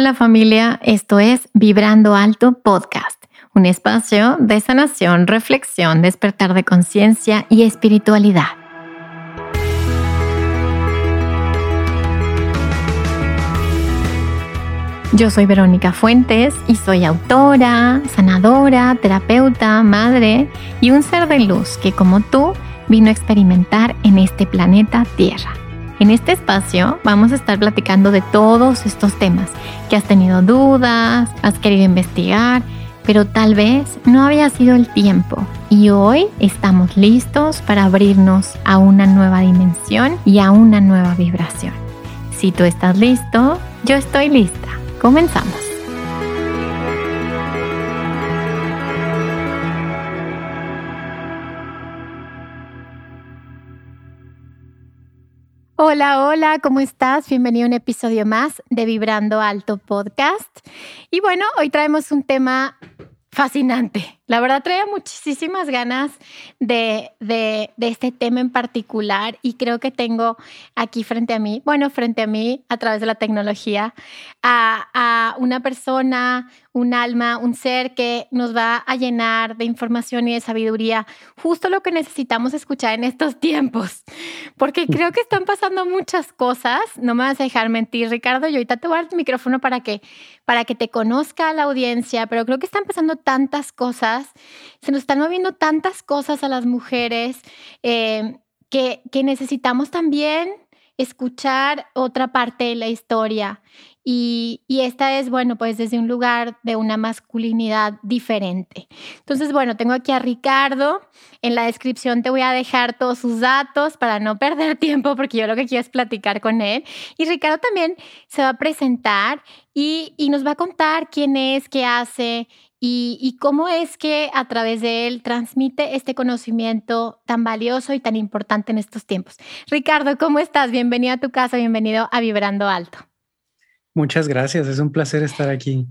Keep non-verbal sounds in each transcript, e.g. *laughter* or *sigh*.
Hola familia, esto es Vibrando Alto Podcast, un espacio de sanación, reflexión, despertar de conciencia y espiritualidad. Yo soy Verónica Fuentes y soy autora, sanadora, terapeuta, madre y un ser de luz que como tú vino a experimentar en este planeta Tierra. En este espacio vamos a estar platicando de todos estos temas que has tenido dudas, has querido investigar, pero tal vez no había sido el tiempo. Y hoy estamos listos para abrirnos a una nueva dimensión y a una nueva vibración. Si tú estás listo, yo estoy lista. Comenzamos. Hola, hola, ¿cómo estás? Bienvenido a un episodio más de Vibrando Alto Podcast. Y bueno, hoy traemos un tema fascinante. La verdad traía muchísimas ganas de, de, de, este tema en particular y creo que tengo aquí frente a mí, bueno, frente a mí a través de la tecnología, a, a una persona, un alma, un ser que nos va a llenar de información y de sabiduría, justo lo que necesitamos escuchar en estos tiempos, porque creo que están pasando muchas cosas, no me vas a dejar mentir, Ricardo, yo ahorita te voy a dar el micrófono para que, para que te conozca la audiencia, pero creo que están pasando tantas cosas, se nos están moviendo tantas cosas a las mujeres eh, que, que necesitamos también escuchar otra parte de la historia y, esta es, bueno, pues desde un lugar de una masculinidad diferente. Entonces, bueno, tengo aquí a Ricardo. En la descripción te voy a dejar todos sus datos para no perder *laughs* tiempo, porque yo lo que quiero es platicar con él. Y Ricardo también se va a presentar y, nos va a contar quién es, qué hace y, y, cómo es que a través de él transmite este conocimiento tan valioso y tan importante en estos tiempos. Ricardo, ¿cómo estás? Bienvenido a tu casa, bienvenido a Vibrando Alto. Muchas gracias, es un placer estar aquí.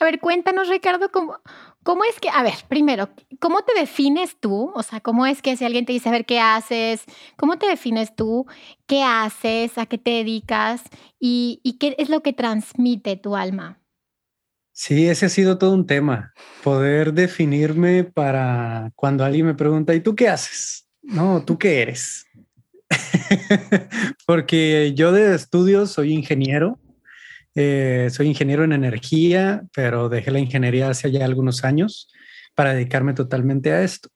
A ver, cuéntanos, Ricardo, cómo, cómo es que, a ver, primero, ¿cómo te defines tú? O sea, ¿cómo es que si alguien te dice, a ver, ¿qué haces? ¿Cómo te defines tú? ¿Qué haces? ¿A qué te dedicas? ¿Y, y qué es lo que transmite tu alma? Sí, ese ha sido todo un tema, poder definirme para cuando alguien me pregunta, ¿y tú qué haces? No, ¿tú qué eres? *laughs* Porque yo de estudios soy ingeniero, eh, soy ingeniero en energía, pero dejé la ingeniería hace ya algunos años para dedicarme totalmente a esto.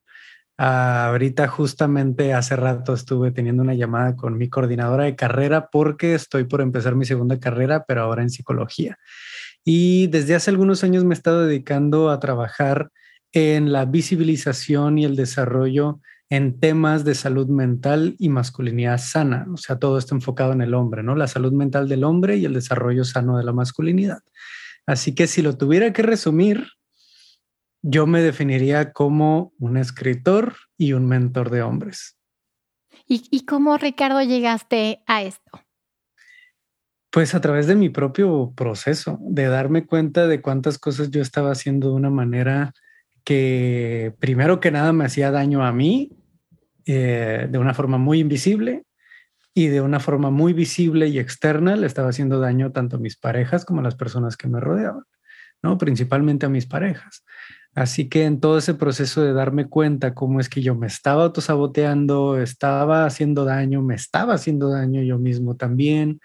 ahorita justamente hace rato estuve teniendo una llamada con mi coordinadora de carrera porque estoy por empezar mi segunda carrera, pero ahora en psicología. Y desde hace algunos años me he estado dedicando a trabajar en la visibilización y el desarrollo en temas de salud mental y masculinidad sana. O sea, todo está enfocado en el hombre, ¿no? La salud mental del hombre y el desarrollo sano de la masculinidad. Así que si lo tuviera que resumir, yo me definiría como un escritor y un mentor de hombres. ¿Y, cómo, Ricardo, llegaste a esto? Pues a través de mi propio proceso, de darme cuenta de cuántas cosas yo estaba haciendo de una manera que primero que nada me hacía daño a mí eh, de una forma muy invisible y de una forma muy visible y externa le estaba haciendo daño tanto a mis parejas como a las personas que me rodeaban, ¿no? Principalmente a mis parejas. Así que en todo ese proceso de darme cuenta cómo es que yo me estaba autosaboteando, estaba haciendo daño, me estaba haciendo daño yo mismo también,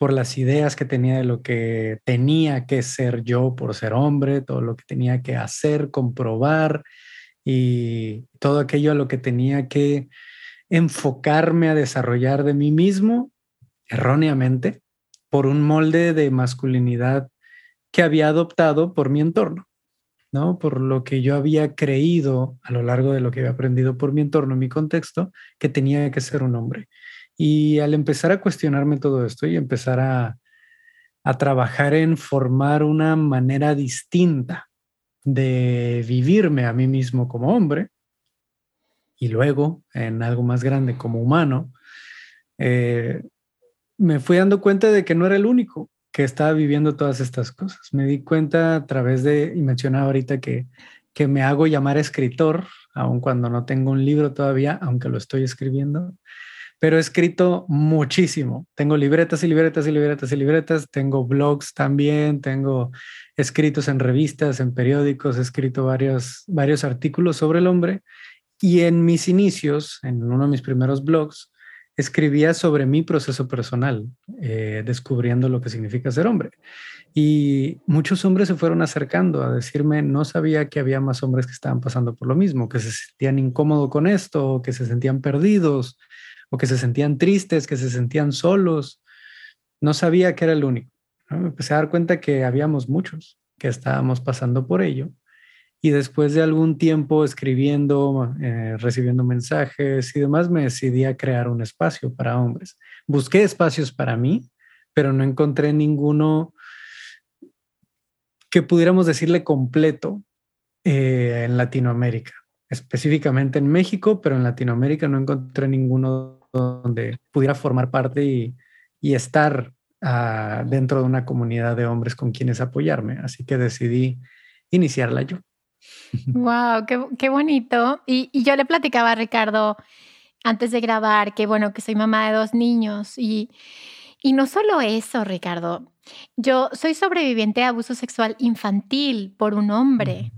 por las ideas que tenía de lo que tenía que ser yo por ser hombre, todo lo que tenía que hacer, comprobar y todo aquello a lo que tenía que enfocarme a desarrollar de mí mismo erróneamente por un molde de masculinidad que había adoptado por mi entorno, ¿no? Por lo que yo había creído a lo largo de lo que había aprendido por mi entorno, mi contexto, que tenía que ser un hombre. Y al empezar a cuestionarme todo esto y empezar a, trabajar en formar una manera distinta de vivirme a mí mismo como hombre y luego en algo más grande como humano, eh, me fui dando cuenta de que no era el único que estaba viviendo todas estas cosas. Me di cuenta a través de, y mencionaba ahorita que, que me hago llamar escritor, aun cuando no tengo un libro todavía, aunque lo estoy escribiendo, pero he escrito muchísimo. Tengo libretas y libretas y libretas y libretas, tengo blogs también, tengo escritos en revistas, en periódicos, he escrito varios, varios artículos sobre el hombre y en mis inicios, en uno de mis primeros blogs, escribía sobre mi proceso personal, eh, descubriendo lo que significa ser hombre. Y muchos hombres se fueron acercando a decirme, no sabía que había más hombres que estaban pasando por lo mismo, que se sentían incómodos con esto, que se sentían perdidos, o que se sentían tristes, que se sentían solos. No sabía que era el único. Me empecé a dar cuenta que habíamos muchos que estábamos pasando por ello. Y después de algún tiempo escribiendo, eh, recibiendo mensajes y demás, me decidí a crear un espacio para hombres. Busqué espacios para mí, pero no encontré ninguno que pudiéramos decirle completo eh, en Latinoamérica, específicamente en México, pero en Latinoamérica no encontré ninguno donde pudiera formar parte y, estar ah, dentro de una comunidad de hombres con quienes apoyarme. Así que decidí iniciarla yo. Wow, qué, bonito. Y, y, yo le platicaba a Ricardo antes de grabar que bueno, que soy mamá de dos niños y, y no solo eso, Ricardo. Yo soy sobreviviente de abuso sexual infantil por un hombre.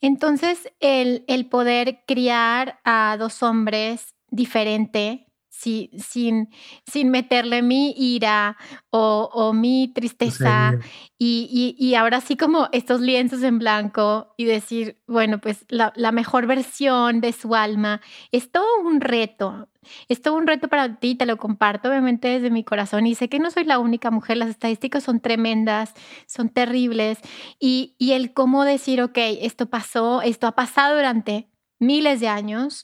Entonces, el, el poder criar a dos hombres diferente sin, sin meterle mi ira o, mi tristeza y, ahora sí como estos lienzos en blanco y decir, bueno, pues la, mejor versión de su alma es todo un reto. Es todo un reto para ti, te lo comparto obviamente desde mi corazón y sé que no soy la única mujer, las estadísticas son tremendas, son terribles y, y el cómo decir, ok, esto pasó, esto ha pasado durante miles de años,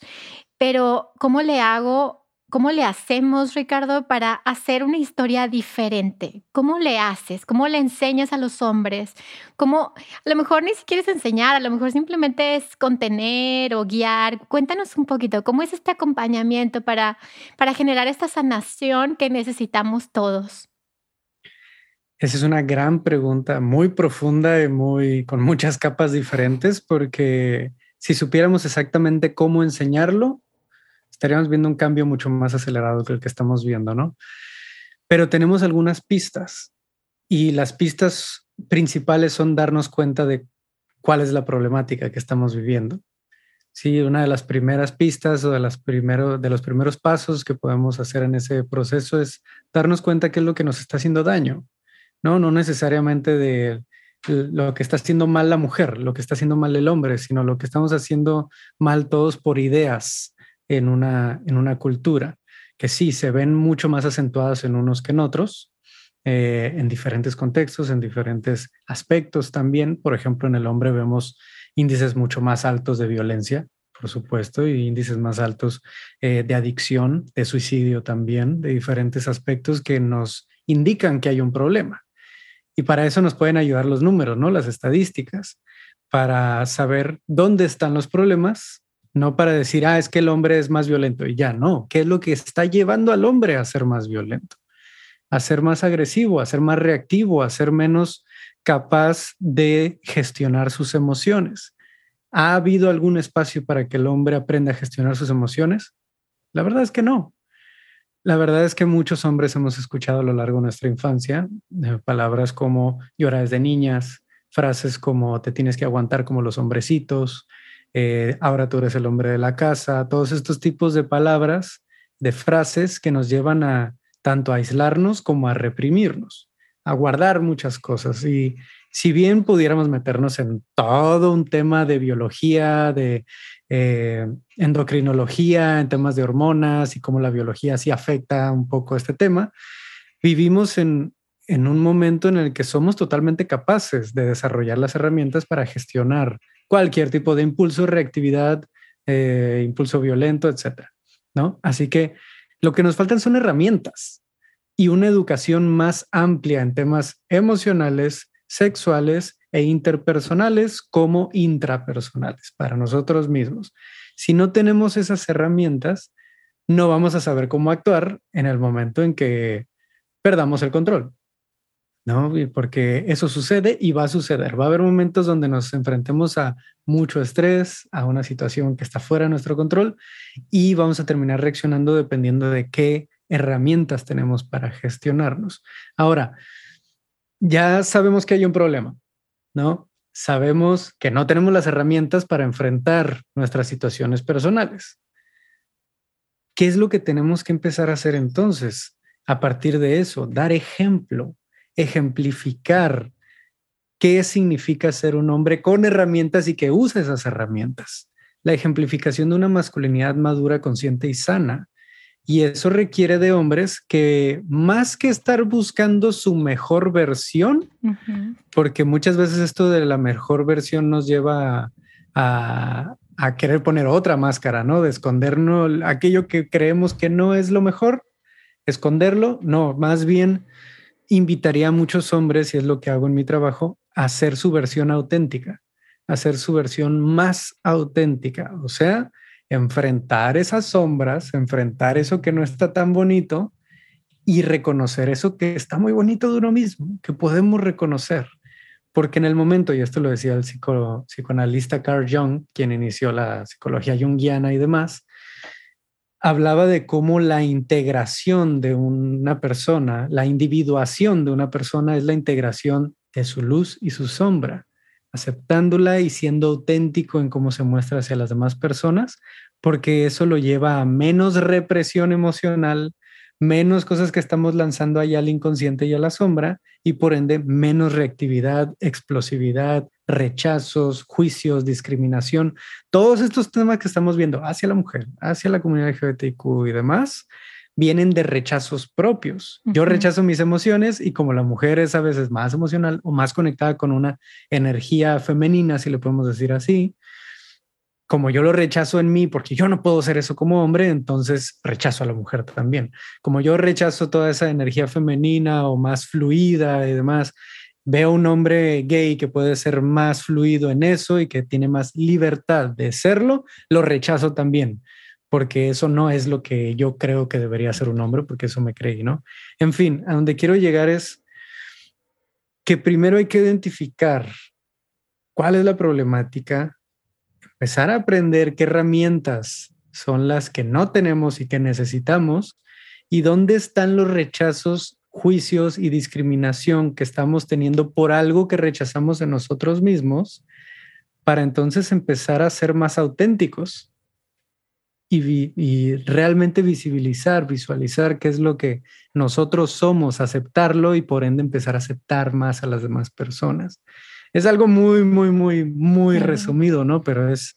pero ¿cómo le hago ¿Cómo le hacemos, Ricardo, para hacer una historia diferente? ¿Cómo le haces? ¿Cómo le enseñas a los hombres? ¿Cómo, a lo mejor ni siquiera es enseñar, a lo mejor simplemente es contener o guiar. Cuéntanos un poquito, ¿cómo es este acompañamiento para, para generar esta sanación que necesitamos todos? Esa es una gran pregunta, muy profunda y muy con muchas capas diferentes, porque si supiéramos exactamente cómo enseñarlo, estaríamos viendo un cambio mucho más acelerado que el que estamos viendo, ¿no? Pero tenemos algunas pistas y las pistas principales son darnos cuenta de cuál es la problemática que estamos viviendo. Sí, una de las primeras pistas o de, las primero, de los primeros pasos que podemos hacer en ese proceso es darnos cuenta qué es lo que nos está haciendo daño, ¿no? No necesariamente de lo que está haciendo mal la mujer, lo que está haciendo mal el hombre, sino lo que estamos haciendo mal todos por ideas, en una, en una cultura que sí se ven mucho más acentuadas en unos que en otros, eh, en diferentes contextos, en diferentes aspectos también. Por ejemplo, en el hombre vemos índices mucho más altos de violencia, por supuesto, y índices más altos eh, de adicción, de suicidio también, de diferentes aspectos que nos indican que hay un problema. Y para eso nos pueden ayudar los números, ¿no? Las estadísticas, para saber dónde están los problemas no para decir, ah, es que el hombre es más violento y ya, no, ¿qué es lo que está llevando al hombre a ser más violento? A ser más agresivo, a ser más reactivo, a ser menos capaz de gestionar sus emociones. ¿Ha habido algún espacio para que el hombre aprenda a gestionar sus emociones? La verdad es que no. La verdad es que muchos hombres hemos escuchado a lo largo de nuestra infancia eh, palabras como llorar de niñas, frases como te tienes que aguantar como los hombrecitos, eh, ahora tú eres el hombre de la casa, todos estos tipos de palabras, de frases que nos llevan a tanto aislarnos como a reprimirnos, a guardar muchas cosas. Y si bien pudiéramos meternos en todo un tema de biología, de eh, endocrinología, en temas de hormonas y cómo la biología sí afecta un poco este tema, vivimos en, en un momento en el que somos totalmente capaces de desarrollar las herramientas para gestionar cualquier tipo de impulso, reactividad, eh, impulso violento, etcétera. ¿no? Así que lo que nos faltan son herramientas y una educación más amplia en temas emocionales, sexuales e interpersonales como intrapersonales para nosotros mismos. Si no tenemos esas herramientas, no vamos a saber cómo actuar en el momento en que perdamos el control. ¿No? Porque eso sucede y va a suceder. Va a haber momentos donde nos enfrentemos a mucho estrés, a una situación que está fuera de nuestro control y vamos a terminar reaccionando dependiendo de qué herramientas tenemos para gestionarnos. Ahora, ya sabemos que hay un problema, ¿no? Sabemos que no tenemos las herramientas para enfrentar nuestras situaciones personales. ¿Qué es lo que tenemos que empezar a hacer entonces? A partir de eso, dar ejemplo, ejemplificar qué significa ser un hombre con herramientas y que usa esas herramientas. La ejemplificación de una masculinidad madura, consciente y sana. Y eso requiere de hombres que más que estar buscando su mejor versión, porque muchas veces esto de la mejor versión nos lleva a, a, querer poner otra máscara, ¿no? De escondernos aquello que creemos que no es lo mejor, esconderlo, no, más bien invitaría a muchos hombres, y es lo que hago en mi trabajo, a hacer su versión auténtica, a hacer su versión más auténtica, o sea, enfrentar esas sombras, enfrentar eso que no está tan bonito y reconocer eso que está muy bonito de uno mismo, que podemos reconocer. Porque en el momento, y esto lo decía el psicoanalista Carl Jung, quien inició la psicología junguiana y demás, hablaba de cómo la integración de una persona, la individuación de una persona es la integración de su luz y su sombra, aceptándola y siendo auténtico en cómo se muestra hacia las demás personas, porque eso lo lleva a menos represión emocional, menos cosas que estamos lanzando allá al inconsciente y a la sombra, y por ende menos reactividad, explosividad, rechazos, juicios, discriminación, todos estos temas que estamos viendo hacia la mujer, hacia la comunidad LGBTQ y demás, vienen de rechazos propios. Yo rechazo mis emociones y como la mujer es a veces más emocional o más conectada con una energía femenina, si le podemos decir así, como yo lo rechazo en mí porque yo no puedo hacer eso como hombre, entonces rechazo a la mujer también. Como yo rechazo toda esa energía femenina o más fluida y demás, veo un hombre gay que puede ser más fluido en eso y que tiene más libertad de serlo, lo rechazo también, porque eso no es lo que yo creo que debería ser un hombre, porque eso me creí, ¿no? En fin, a donde quiero llegar es que primero hay que identificar cuál es la problemática, empezar a aprender qué herramientas son las que no tenemos y que necesitamos y dónde están los rechazos, juicios y discriminación que estamos teniendo por algo que rechazamos en nosotros mismos para entonces empezar a ser más auténticos y, y, realmente visibilizar, visualizar qué es lo que nosotros somos, aceptarlo y por ende empezar a aceptar más a las demás personas es algo muy, muy, muy, muy resumido, ¿no? Pero es,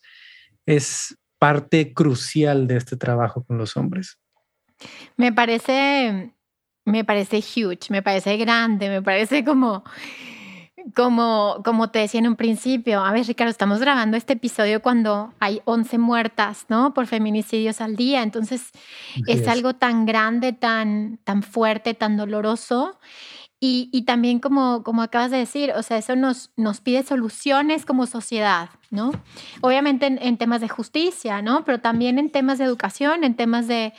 es parte crucial de este trabajo con los hombres. Me parece, me parece huge, me parece grande, me parece como, como, como te decía en un principio, a ver Ricardo, estamos grabando este episodio cuando hay 11 muertas, ¿no? Por feminicidios al día, entonces es, algo tan grande, tan, tan fuerte, tan doloroso y, también como, como acabas de decir, o sea, eso nos, nos pide soluciones como sociedad, ¿no? Obviamente en, temas de justicia, ¿no? Pero también en temas de educación, en temas de,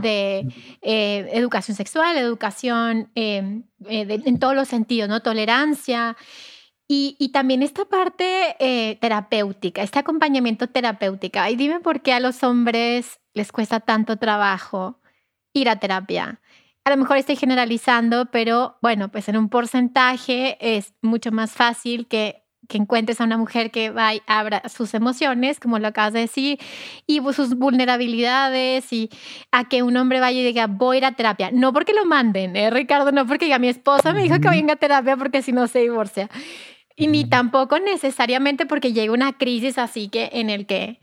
de eh, educación sexual, educación em, eh, en todos los sentidos, ¿no? Tolerancia. Y, y también esta parte eh, terapéutica, este acompañamiento terapéutico. Y dime por qué a los hombres les cuesta tanto trabajo ir a terapia a lo mejor estoy generalizando, pero bueno, pues en un porcentaje es mucho más fácil que, que encuentres a una mujer que va y abra sus emociones, como lo acabas de decir, y sus vulnerabilidades, y a que un hombre vaya y diga, voy a ir a terapia. No porque lo manden, ¿eh, Ricardo? No porque diga, mi esposa me dijo que venga a terapia porque si no se divorcia. Y ni tampoco necesariamente porque llega una crisis así que en el que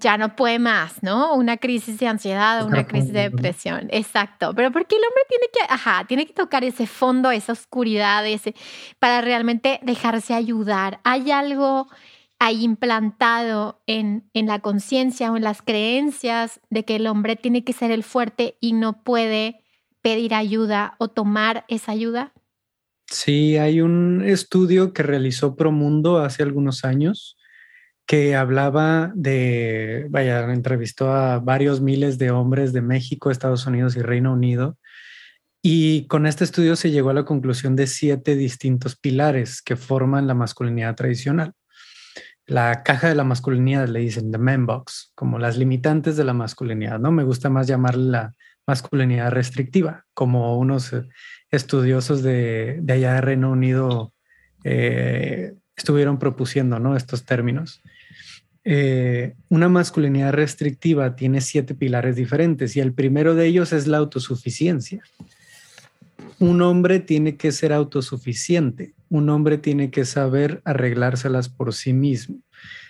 ya no puede más, ¿no? Una crisis de ansiedad, una crisis de depresión. Exacto. Pero porque el hombre tiene que, ajá, tiene que tocar ese fondo, esa oscuridad, ese, para realmente dejarse ayudar. Hay algo ahí implantado en, en la conciencia o en las creencias de que el hombre tiene que ser el fuerte y no puede pedir ayuda o tomar esa ayuda. Sí, hay un estudio que realizó Promundo hace algunos años que hablaba de, vaya, entrevistó a varios miles de hombres de México, Estados Unidos y Reino Unido Y con este estudio se llegó a la conclusión de siete distintos pilares que forman la masculinidad tradicional. La caja de la masculinidad le dicen the man box, como las limitantes de la masculinidad, ¿no? Me gusta más llamarla masculinidad restrictiva, como unos eh, estudiosos de, de allá de Reino Unido eh, estuvieron propusiendo, ¿no? Estos términos. Eh, una masculinidad restrictiva tiene siete pilares diferentes y el primero de ellos es la autosuficiencia. Un hombre tiene que ser autosuficiente, un hombre tiene que saber arreglárselas por sí mismo.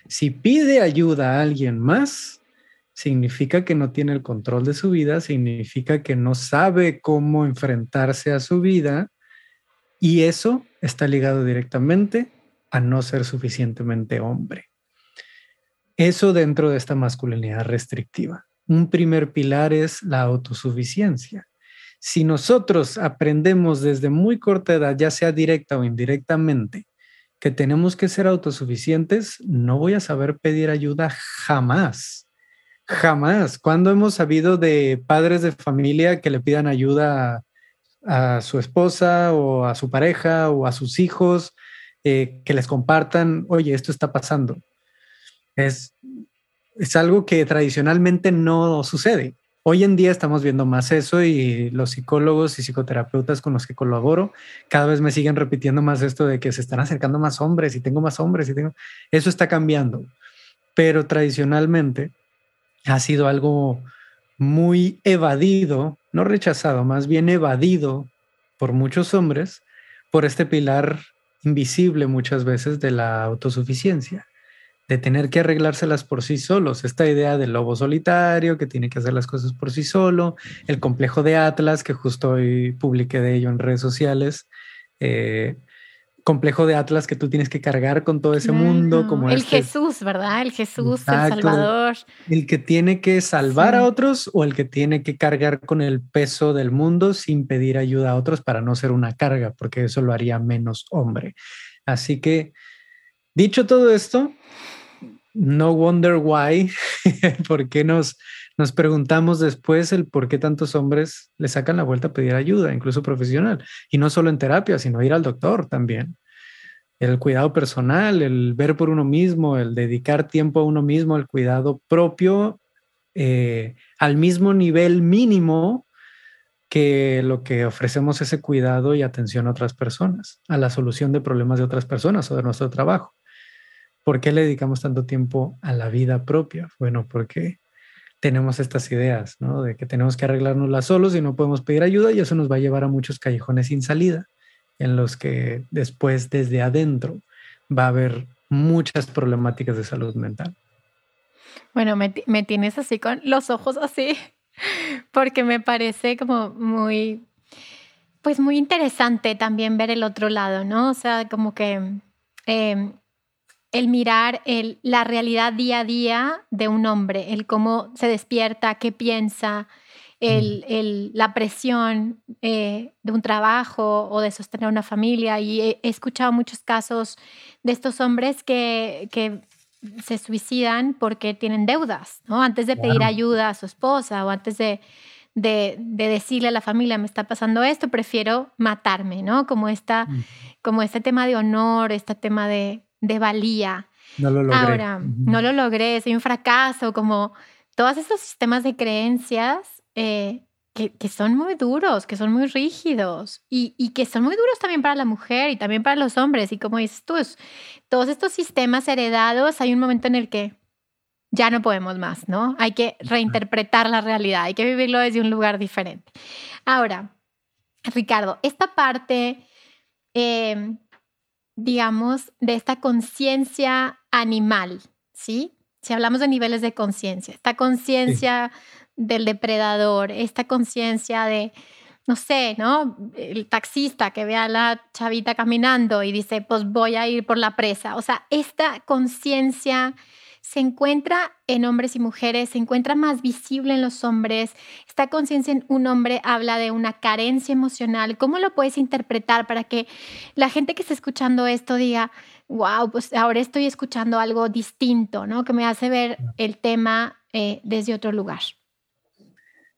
Si pide ayuda a alguien más, significa que no tiene el control de su vida, significa que no sabe cómo enfrentarse a su vida y eso está ligado directamente a no ser suficientemente hombre. Eso dentro de esta masculinidad restrictiva. Un primer pilar es la autosuficiencia. Si nosotros aprendemos desde muy corta edad, ya sea directa o indirectamente, que tenemos que ser autosuficientes, no voy a saber pedir ayuda jamás. Jamás. ¿Cuándo hemos sabido de padres de familia que le pidan ayuda a, su esposa o a su pareja o a sus hijos, eh, que les compartan, oye, esto está pasando? Es, es algo que tradicionalmente no sucede. Hoy en día estamos viendo más eso y los psicólogos y psicoterapeutas con los que colaboro cada vez me siguen repitiendo más esto de que se están acercando más hombres y tengo más hombres y tengo... Eso está cambiando. Pero tradicionalmente ha sido algo muy evadido, no rechazado, más bien evadido por muchos hombres por este pilar invisible muchas veces de la autosuficiencia de tener que arreglárselas por sí solos. Esta idea del lobo solitario que tiene que hacer las cosas por sí solo, el complejo de Atlas, que justo hoy publiqué de ello en redes sociales. Eh, complejo de Atlas que tú tienes que cargar con todo ese mundo. Como el este Jesús, ¿verdad? El Jesús, el Salvador. El que tiene que salvar a otros o el que tiene que cargar con el peso del mundo sin pedir ayuda a otros para no ser una carga, porque eso lo haría menos hombre. Así que, dicho todo esto, no wonder why, *laughs* por qué nos, nos preguntamos después el por qué tantos hombres le sacan la vuelta a pedir ayuda, incluso profesional, y no solo en terapia, sino ir al doctor también. El cuidado personal, el ver por uno mismo, el dedicar tiempo a uno mismo, el cuidado propio, eh, al mismo nivel mínimo que lo que ofrecemos ese cuidado y atención a otras personas, a la solución de problemas de otras personas o de nuestro trabajo. ¿Por qué le dedicamos tanto tiempo a la vida propia? Bueno, porque tenemos estas ideas, ¿no? De que tenemos que arreglárnoslas solos y no podemos pedir ayuda y eso nos va a llevar a muchos callejones sin salida, en los que después desde adentro va a haber muchas problemáticas de salud mental. Bueno, me, tienes así con los ojos así, *laughs* porque me parece como muy, pues muy interesante también ver el otro lado, ¿no? O sea, como que em, el mirar el, la realidad día a día de un hombre, el cómo se despierta, qué piensa, el, la presión eh, de un trabajo o de sostener una familia. Y he, escuchado muchos casos de estos hombres que, que, se suicidan porque tienen deudas, ¿no? Antes de pedir ayuda a su esposa o antes de, de, decirle a la familia, me está pasando esto, prefiero matarme, ¿no? Como, esta, como este tema de honor, este tema de, de valía. No lo logré. Ahora, no lo logré, soy un fracaso, como todos estos sistemas de creencias eh, que, que, son muy duros, que son muy rígidos y, y, que son muy duros también para la mujer y también para los hombres. Y como dices tú, todos estos sistemas heredados, hay un momento en el que ya no podemos más, ¿no? Hay que reinterpretar la realidad, hay que vivirlo desde un lugar diferente. Ahora, Ricardo, esta parte eh, digamos, de esta conciencia animal, ¿sí? Si hablamos de niveles de conciencia, esta conciencia del depredador, esta conciencia de, no sé, ¿no? El taxista que ve a la chavita caminando y dice, pues voy a ir por la presa. O sea, esta conciencia se encuentra en hombres y mujeres, se encuentra más visible en los hombres. Esta conciencia en un hombre habla de una carencia emocional. ¿Cómo lo puedes interpretar para que la gente que está escuchando esto diga, wow, pues ahora estoy escuchando algo distinto, ¿no? Que me hace ver el tema eh, desde otro lugar.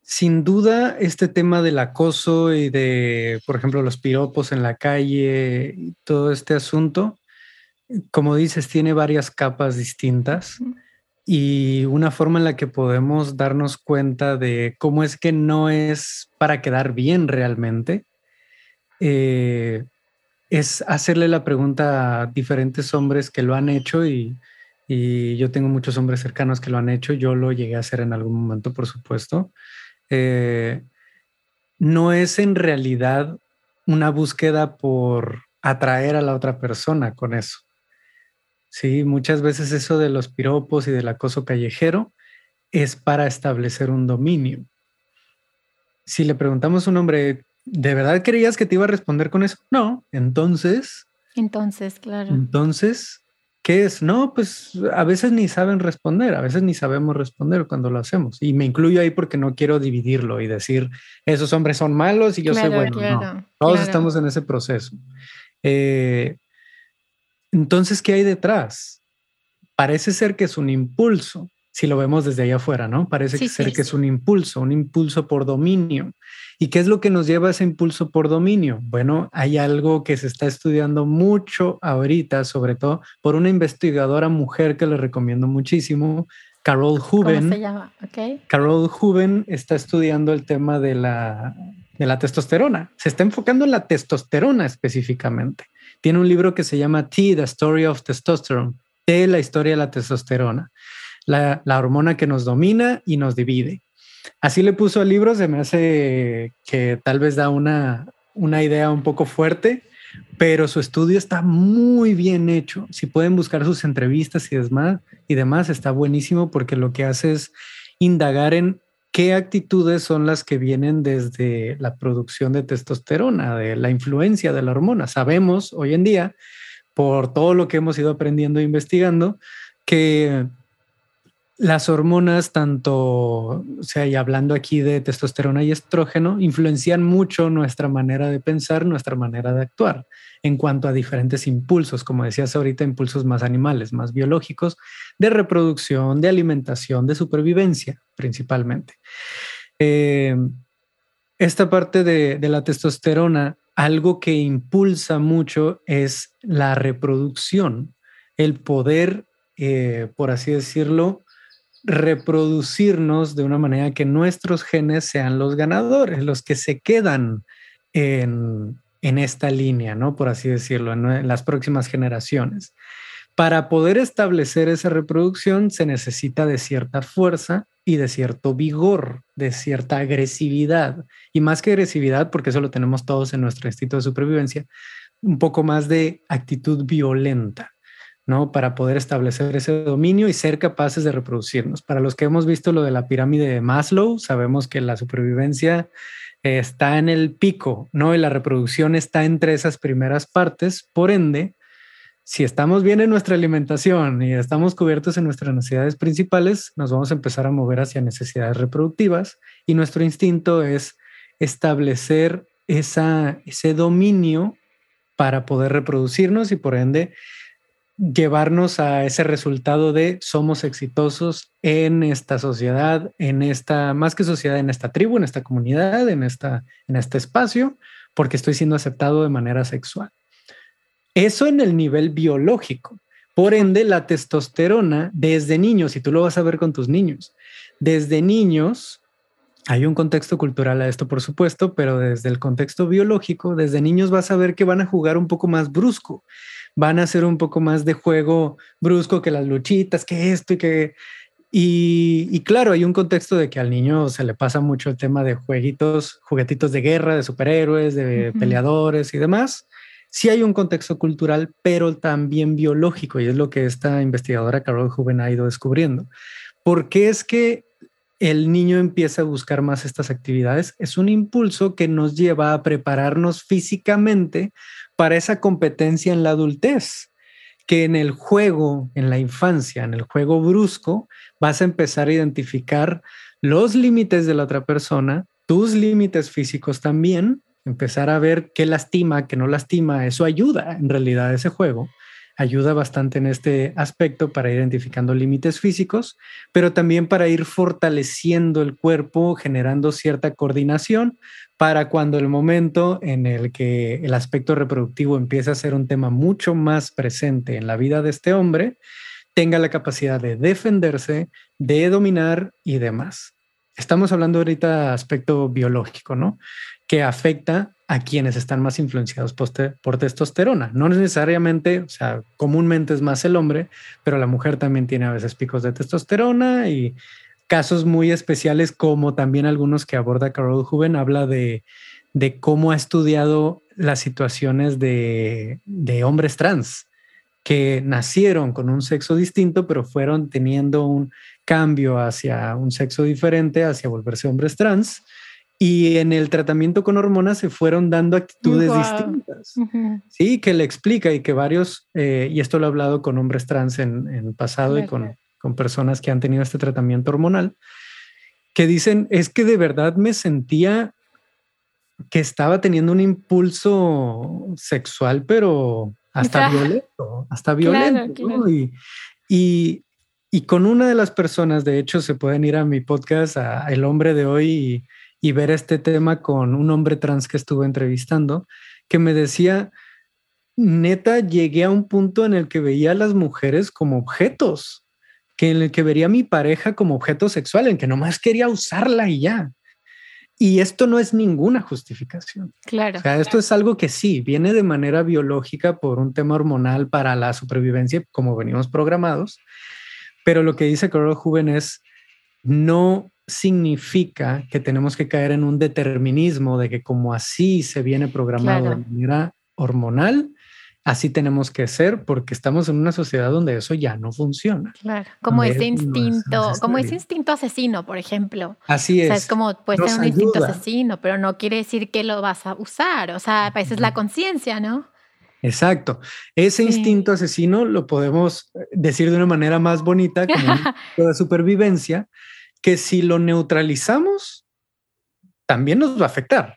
sin duda, este tema del acoso y de, por ejemplo, los piropos en la calle todo este asunto, como dices, tiene varias capas distintas y una forma en la que podemos darnos cuenta de cómo es que no es para quedar bien realmente, eh, es hacerle la pregunta a diferentes hombres que lo han hecho y, y, yo tengo muchos hombres cercanos que lo han hecho, yo lo llegué a hacer en algún momento, por supuesto. Eh, no es en realidad una búsqueda por atraer a la otra persona con eso. Sí, muchas veces eso de los piropos y del acoso callejero es para establecer un dominio. Si le preguntamos a un hombre, ¿de verdad creías que te iba a responder con eso? No, entonces. Entonces, claro. Entonces, ¿Qué es? No, pues a veces ni saben responder, a veces ni sabemos responder cuando lo hacemos. Y me incluyo ahí porque no quiero dividirlo y decir, esos hombres son malos y yo soy bueno. no, todos estamos en ese proceso. Eh, entonces, ¿qué hay detrás? Parece ser que es un impulso, si lo vemos desde allá afuera, ¿no? Parece ser que es un impulso, un impulso por dominio. ¿Y qué es lo que nos lleva a ese impulso por dominio? Bueno, hay algo que se está estudiando mucho ahorita, sobre todo por una investigadora mujer que le recomiendo muchísimo, Carol Huben. ¿Cómo se llama? Carol Huben está estudiando el tema de la, de la testosterona. Se está enfocando en la testosterona específicamente. Tiene un libro que se llama T, The Story of Testosterone, T, la historia de la testosterona, la, la hormona que nos domina y nos divide. Así le puso al libro, se me hace que tal vez da una, una idea un poco fuerte, pero su estudio está muy bien hecho. Si pueden buscar sus entrevistas y demás, y demás, está buenísimo porque lo que hace es indagar en qué actitudes son las que vienen desde la producción de testosterona, de la influencia de la hormona. Sabemos hoy en día, por todo lo que hemos ido aprendiendo e investigando, que las hormonas, tanto, o sea, y hablando aquí de testosterona y estrógeno, influencian mucho nuestra manera de pensar, nuestra manera de actuar en cuanto a diferentes impulsos, como decías ahorita, impulsos más animales, más biológicos, de reproducción, de alimentación, de supervivencia, principalmente. Eh, esta parte de, la testosterona, algo que impulsa mucho es la reproducción, el poder, eh, por así decirlo, reproducirnos de una manera que nuestros genes sean los ganadores, los que se quedan en, esta línea, ¿no? Por así decirlo, en, las próximas generaciones. Para poder establecer esa reproducción se necesita de cierta fuerza y de cierto vigor, de cierta agresividad. Y más que agresividad, porque eso lo tenemos todos en nuestro instinto de supervivencia, un poco más de actitud violenta. ¿No? Para poder establecer ese dominio y ser capaces de reproducirnos. Para los que hemos visto lo de la pirámide de Maslow, sabemos que la supervivencia está en el pico, ¿no? Y la reproducción está entre esas primeras partes. Por ende, si estamos bien en nuestra alimentación y estamos cubiertos en nuestras necesidades principales, nos vamos a empezar a mover hacia necesidades reproductivas y nuestro instinto es establecer esa, ese dominio para poder reproducirnos y por ende llevarnos a ese resultado de somos exitosos en esta sociedad, en esta, más que sociedad, en esta tribu, en esta comunidad, en, esta, en este espacio, porque estoy siendo aceptado de manera sexual. Eso en el nivel biológico. Por ende, la testosterona desde niños, y tú lo vas a ver con tus niños, desde niños, hay un contexto cultural a esto, por supuesto, pero desde el contexto biológico, desde niños vas a ver que van a jugar un poco más brusco van a ser un poco más de juego brusco que las luchitas, que esto y que... Y, claro, hay un contexto de que al niño se le pasa mucho el tema de jueguitos, juguetitos de guerra, de superhéroes, de peleadores y demás. Sí hay un contexto cultural, pero también biológico, y es lo que esta investigadora Carol Juven ha ido descubriendo. ¿Por qué es que el niño empieza a buscar más estas actividades? Es un impulso que nos lleva a prepararnos físicamente para esa competencia en la adultez, que en el juego, en la infancia, en el juego brusco, vas a empezar a identificar los límites de la otra persona, tus límites físicos también, empezar a ver qué lastima, qué no lastima, eso ayuda en realidad ese juego ayuda bastante en este aspecto para ir identificando límites físicos, pero también para ir fortaleciendo el cuerpo, generando cierta coordinación para cuando el momento en el que el aspecto reproductivo empieza a ser un tema mucho más presente en la vida de este hombre, tenga la capacidad de defenderse, de dominar y demás. Estamos hablando ahorita de aspecto biológico, ¿no? Que afecta a quienes están más influenciados por, testosterona. No necesariamente, o sea, comúnmente es más el hombre, pero la mujer también tiene a veces picos de testosterona y casos muy especiales como también algunos que aborda Carol Huben, habla de, cómo ha estudiado las situaciones de, de hombres trans que nacieron con un sexo distinto, pero fueron teniendo un cambio hacia un sexo diferente, hacia volverse hombres trans y en el tratamiento con hormonas se fueron dando actitudes distintas. Sí, que le explica y que varios, eh, y esto lo he hablado con hombres trans en, en pasado y con, con personas que han tenido este tratamiento hormonal, que dicen, es que de verdad me sentía que estaba teniendo un impulso sexual, pero hasta violento, hasta violento. Y, y, y, con una de las personas, de hecho, se pueden ir a mi podcast, a El hombre de hoy, y y ver este tema con un hombre trans que estuve entrevistando, que me decía, neta, llegué a un punto en el que veía a las mujeres como objetos, que en el que vería a mi pareja como objeto sexual, en que nomás quería usarla y ya. Y esto no es ninguna justificación. Claro. O sea, esto es algo que sí, viene de manera biológica por un tema hormonal para la supervivencia, como venimos programados. Pero lo que dice Carol Juven es, no significa que tenemos que caer en un determinismo de que como así se viene programado de manera hormonal, así tenemos que ser porque estamos en una sociedad donde eso ya no funciona. Claro, como ese instinto, como ese instinto asesino, por ejemplo. Así es. O sea, es como puede ser un instinto asesino, pero no quiere decir que lo vas a usar. O sea, a veces la conciencia, ¿no? Exacto. Ese instinto asesino lo podemos decir de una manera más bonita como *laughs* un de supervivencia, que si lo neutralizamos, también nos va a afectar,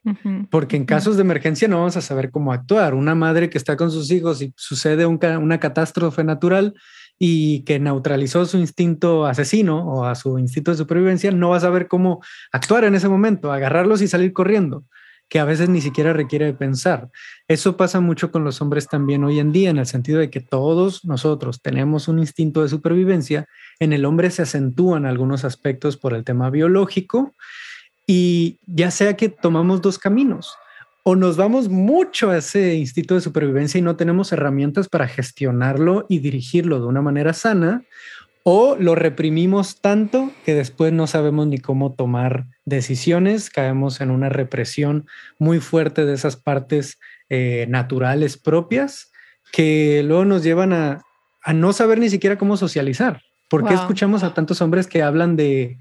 porque en casos de emergencia no vamos a saber cómo actuar. Una madre que está con sus hijos y sucede una catástrofe natural y que neutralizó su instinto asesino o a su instinto de supervivencia, no va a saber cómo actuar en ese momento, agarrarlos y salir corriendo que a veces ni siquiera requiere de pensar. Eso pasa mucho con los hombres también hoy en día, en el sentido de que todos nosotros tenemos un instinto de supervivencia. En el hombre se acentúan algunos aspectos por el tema biológico y ya sea que tomamos dos caminos. O nos vamos mucho a ese instinto de supervivencia y no tenemos herramientas para gestionarlo y dirigirlo de una manera sana, o lo reprimimos tanto que después no sabemos ni cómo tomar decisiones, caemos en una represión muy fuerte de esas partes eh, naturales propias que luego nos llevan a, no saber ni siquiera cómo socializar. ¿Por qué escuchamos a tantos hombres que hablan de,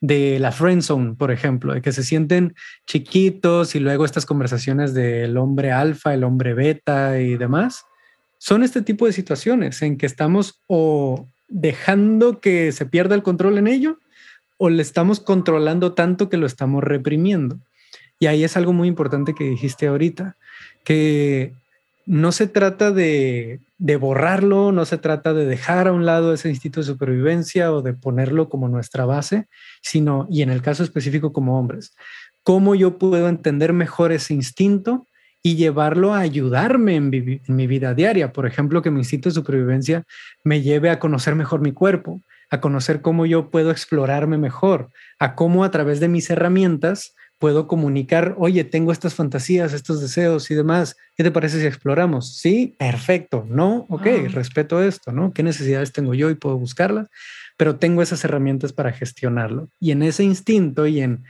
de la friend zone, por ejemplo, de que se sienten chiquitos y luego estas conversaciones del hombre alfa, el hombre beta y demás? Son este tipo de situaciones en que estamos o dejando que se pierda el control en ello o le estamos controlando tanto que lo estamos reprimiendo. Y ahí es algo muy importante que dijiste ahorita, que no se trata de, borrarlo, no se trata de dejar a un lado ese instinto de supervivencia o de ponerlo como nuestra base, sino, y en el caso específico como hombres, cómo yo puedo entender mejor ese instinto y llevarlo a ayudarme en, mi vida diaria. Por ejemplo, que mi instinto de supervivencia me lleve a conocer mejor mi cuerpo, a conocer cómo yo puedo explorarme mejor, a cómo a través de mis herramientas puedo comunicar, oye, tengo estas fantasías, estos deseos y demás. ¿Qué te parece si exploramos? Sí, perfecto. No, ok, respeto esto, ¿no? ¿Qué necesidades tengo yo y puedo buscarlas? Pero tengo esas herramientas para gestionarlo. Y en ese instinto y en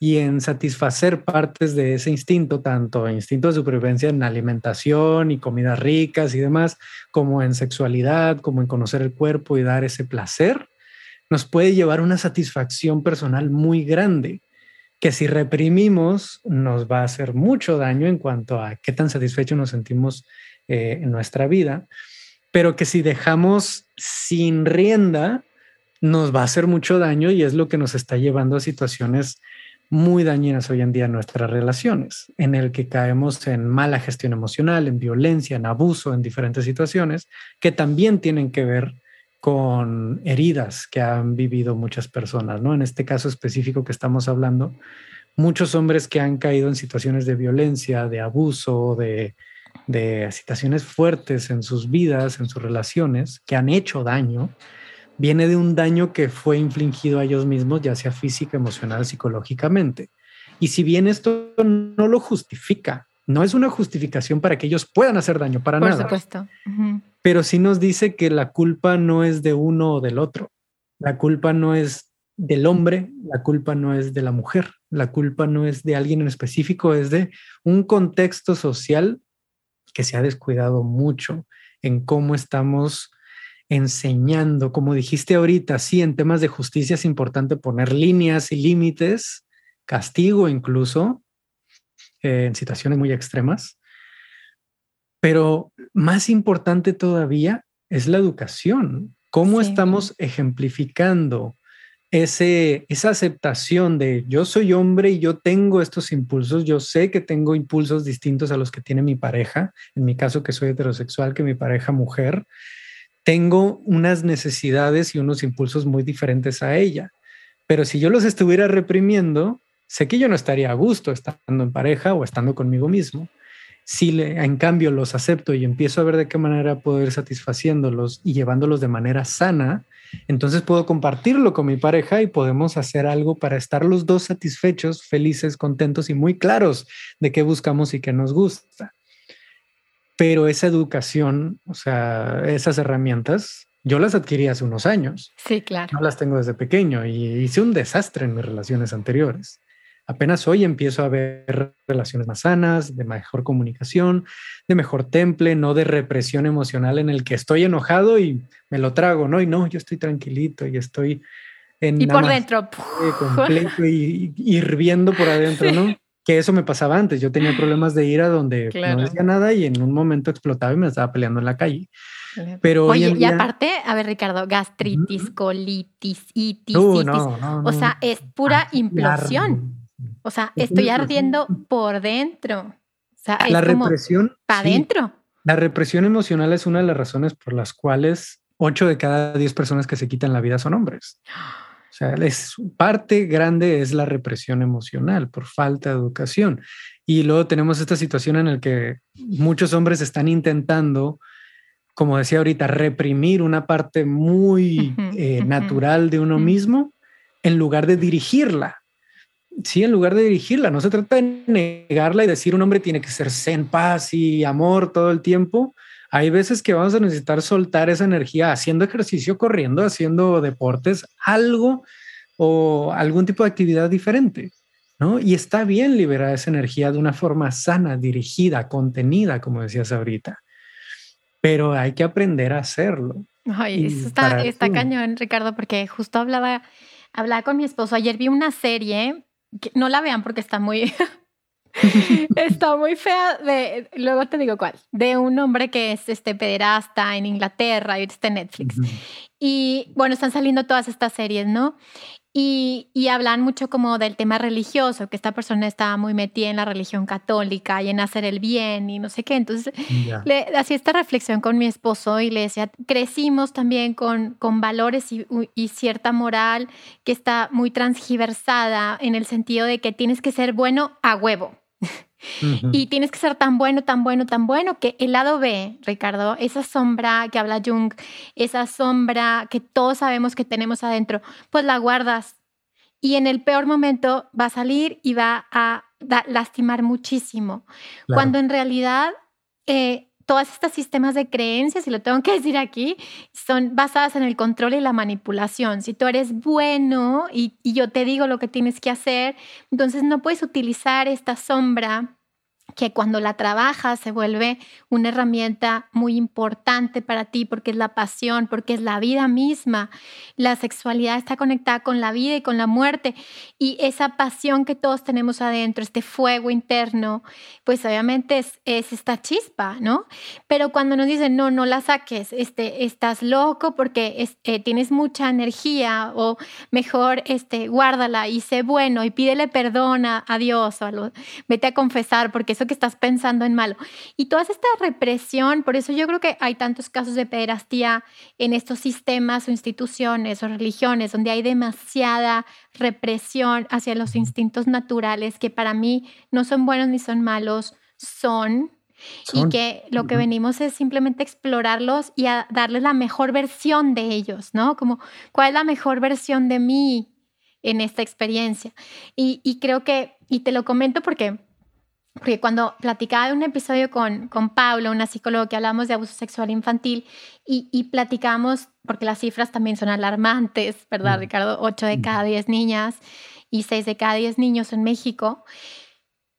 y en satisfacer partes de ese instinto, tanto instinto de supervivencia en alimentación y comidas ricas y demás, como en sexualidad, como en conocer el cuerpo y dar ese placer, nos puede llevar una satisfacción personal muy grande, que si reprimimos nos va a hacer mucho daño en cuanto a qué tan satisfechos nos sentimos eh, en nuestra vida, pero que si dejamos sin rienda, nos va a hacer mucho daño y es lo que nos está llevando a situaciones muy dañinas hoy en día en nuestras relaciones, en el que caemos en mala gestión emocional, en violencia, en abuso, en diferentes situaciones que también tienen que ver con heridas que han vivido muchas personas, ¿no? En este caso específico que estamos hablando, muchos hombres que han caído en situaciones de violencia, de abuso, de, de situaciones fuertes en sus vidas, en sus relaciones, que han hecho daño, viene de un daño que fue infligido a ellos mismos, ya sea física, emocional, psicológicamente. Y si bien esto no lo justifica, no es una justificación para que ellos puedan hacer daño, para nada. Por supuesto. Pero sí nos dice que la culpa no es de uno o del otro. La culpa no es del hombre, la culpa no es de la mujer, la culpa no es de alguien en específico, es de un contexto social que se ha descuidado mucho en cómo estamos enseñando. Como dijiste ahorita, sí, en temas de justicia es importante poner líneas y límites, castigo incluso, en situaciones muy extremas. Pero más importante todavía es la educación. ¿Cómo estamos ejemplificando ese, esa aceptación de yo soy hombre y yo tengo estos impulsos, yo sé que tengo impulsos distintos a los que tiene mi pareja, en mi caso que soy heterosexual, que mi pareja mujer, tengo unas necesidades y unos impulsos muy diferentes a ella. Pero si yo los estuviera reprimiendo, sé que yo no estaría a gusto estando en pareja o estando conmigo mismo. Si en cambio los acepto y empiezo a ver de qué manera puedo ir satisfaciéndolos y llevándolos de manera sana, entonces puedo compartirlo con mi pareja y podemos hacer algo para estar los dos satisfechos, felices, contentos y muy claros de qué buscamos y qué nos gusta pero esa educación, o sea, esas herramientas, yo las adquirí hace unos años. Sí, claro. No las tengo desde pequeño y hice un desastre en mis relaciones anteriores. Apenas hoy empiezo a ver relaciones más sanas, de mejor comunicación, de mejor temple, no de represión emocional en el que estoy enojado y me lo trago, ¿no? Y no, yo estoy tranquilito y estoy en... Y por dentro. Completo y, hirviendo por adentro, ¿no? que eso me pasaba antes. Yo tenía problemas de ira donde no decía nada y en un momento explotaba y me estaba peleando en la calle. Pero Oye, y aparte, a ver, Ricardo, gastritis, colitis, itis, o sea, es pura implosión. O sea, estoy ardiendo por dentro. O sea, la represión. Para adentro. La represión emocional es una de las razones por las cuales 8 de cada 10 personas que se quitan la vida son hombres. O sea, es, parte grande es la represión emocional por falta de educación. Y luego tenemos esta situación en la que muchos hombres están intentando, como decía ahorita, reprimir una parte muy eh, natural de uno mismo en lugar de dirigirla. Sí, en lugar de dirigirla, no se trata de negarla y decir un hombre tiene que ser zen, paz y amor todo el tiempo, hay veces que vamos a necesitar soltar esa energía haciendo ejercicio, corriendo, haciendo deportes, algo o algún tipo de actividad diferente, ¿no? Y está bien liberar esa energía de una forma sana, dirigida, contenida, como decías ahorita, pero hay que aprender a hacerlo. Ay, eso está, está cañón, Ricardo, porque justo hablaba, hablaba con mi esposo. Ayer vi una serie, no la vean porque está muy, *laughs* Está muy fea de, luego te digo cuál, de un hombre que es este pederasta en Inglaterra y está en Netflix. Y bueno, están saliendo todas estas series, ¿no? Y, y, hablan mucho como del tema religioso, que esta persona estaba muy metida en la religión católica y en hacer el bien y no sé qué. Entonces, le hacía esta reflexión con mi esposo y le decía, crecimos también con, con valores y, y, cierta moral que está muy transgiversada en el sentido de que tienes que ser bueno a huevo. Y tienes que ser tan bueno, tan bueno, tan bueno que el lado B, Ricardo, esa sombra que habla Jung, esa sombra que todos sabemos que tenemos adentro, pues la guardas. Y en el peor momento va a salir y va a lastimar muchísimo. Cuando en realidad eh, todas estas sistemas de creencias, y lo tengo que *laughs* decir aquí, son basadas en el control y la manipulación. Si tú eres bueno y, yo te digo lo que tienes que hacer, entonces no puedes utilizar esta sombra que cuando la trabajas se vuelve una herramienta muy importante para ti porque es la pasión, porque es la vida misma. La sexualidad está conectada con la vida y con la muerte y esa pasión que todos tenemos adentro, este fuego interno, pues obviamente es, esta chispa, ¿no? Pero cuando nos dicen, no, no la saques, este, estás loco porque eh, tienes mucha energía o mejor este, guárdala y sé bueno y pídele perdón a, Dios o a vete a confesar porque eso que estás pensando en malo. Y toda esta represión, por eso yo creo que hay tantos casos de pederastía en estos sistemas o instituciones o religiones donde hay demasiada represión hacia los instintos naturales que para mí no son buenos ni son malos, son y que lo que venimos es simplemente explorarlos y a darles la mejor versión de ellos, ¿no? Como, ¿cuál es la mejor versión de mí en esta experiencia? Y, y creo que, y te lo comento porque porque cuando platicaba de un episodio con, con Pablo, una psicóloga que hablamos de abuso sexual infantil, y, y platicamos, porque las cifras también son alarmantes, ¿verdad, mm. Ricardo? 8 de cada 10 niñas y 6 de cada 10 niños en México.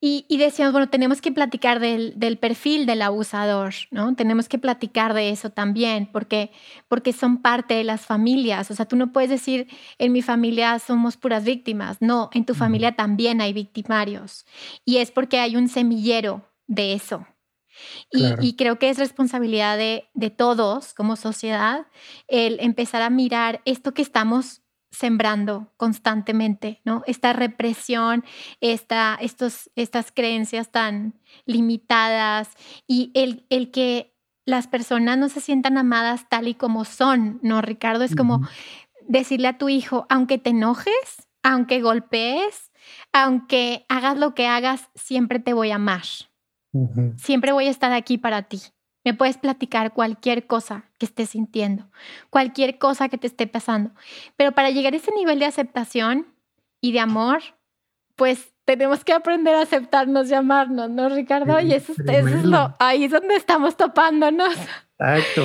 Y, decíamos, bueno, tenemos que platicar del, perfil del abusador, ¿no? Tenemos que platicar de eso también, porque, porque son parte de las familias. O sea, tú no puedes decir, en mi familia somos puras víctimas. No, en tu familia también hay victimarios. Y es porque hay un semillero de eso. Y, creo que es responsabilidad de, de todos como sociedad el empezar a mirar esto que estamos sembrando constantemente, ¿no? Esta represión, esta, estos, estas creencias tan limitadas y el, el, que las personas no se sientan amadas tal y como son, ¿no, Ricardo? Es como decirle a tu hijo, aunque te enojes, aunque golpees, aunque hagas lo que hagas, siempre te voy a amar. Siempre voy a estar aquí para ti. Me puedes platicar cualquier cosa que estés sintiendo, cualquier cosa que te esté pasando. Pero para llegar a ese nivel de aceptación y de amor, pues tenemos que aprender a aceptarnos y amarnos, ¿no, Ricardo? Y eso, es lo, ahí es donde estamos topándonos. Exacto.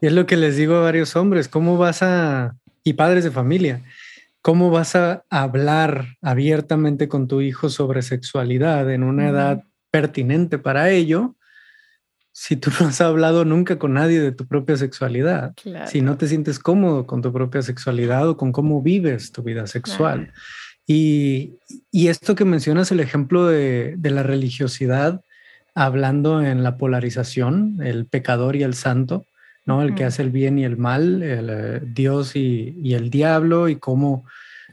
Y es lo que les digo a varios hombres, ¿cómo vas a, y padres de familia, cómo vas a hablar abiertamente con tu hijo sobre sexualidad en una edad pertinente para ello? Si tú *laughs* no has hablado nunca con nadie de tu propia sexualidad, si no te sientes cómodo con tu propia sexualidad o con cómo vives tu vida sexual. Y, esto que mencionas, el ejemplo de, la religiosidad, hablando en la polarización, el pecador y el santo, ¿no? El que hace el bien y el mal, el, eh, Dios y, y, el diablo, y cómo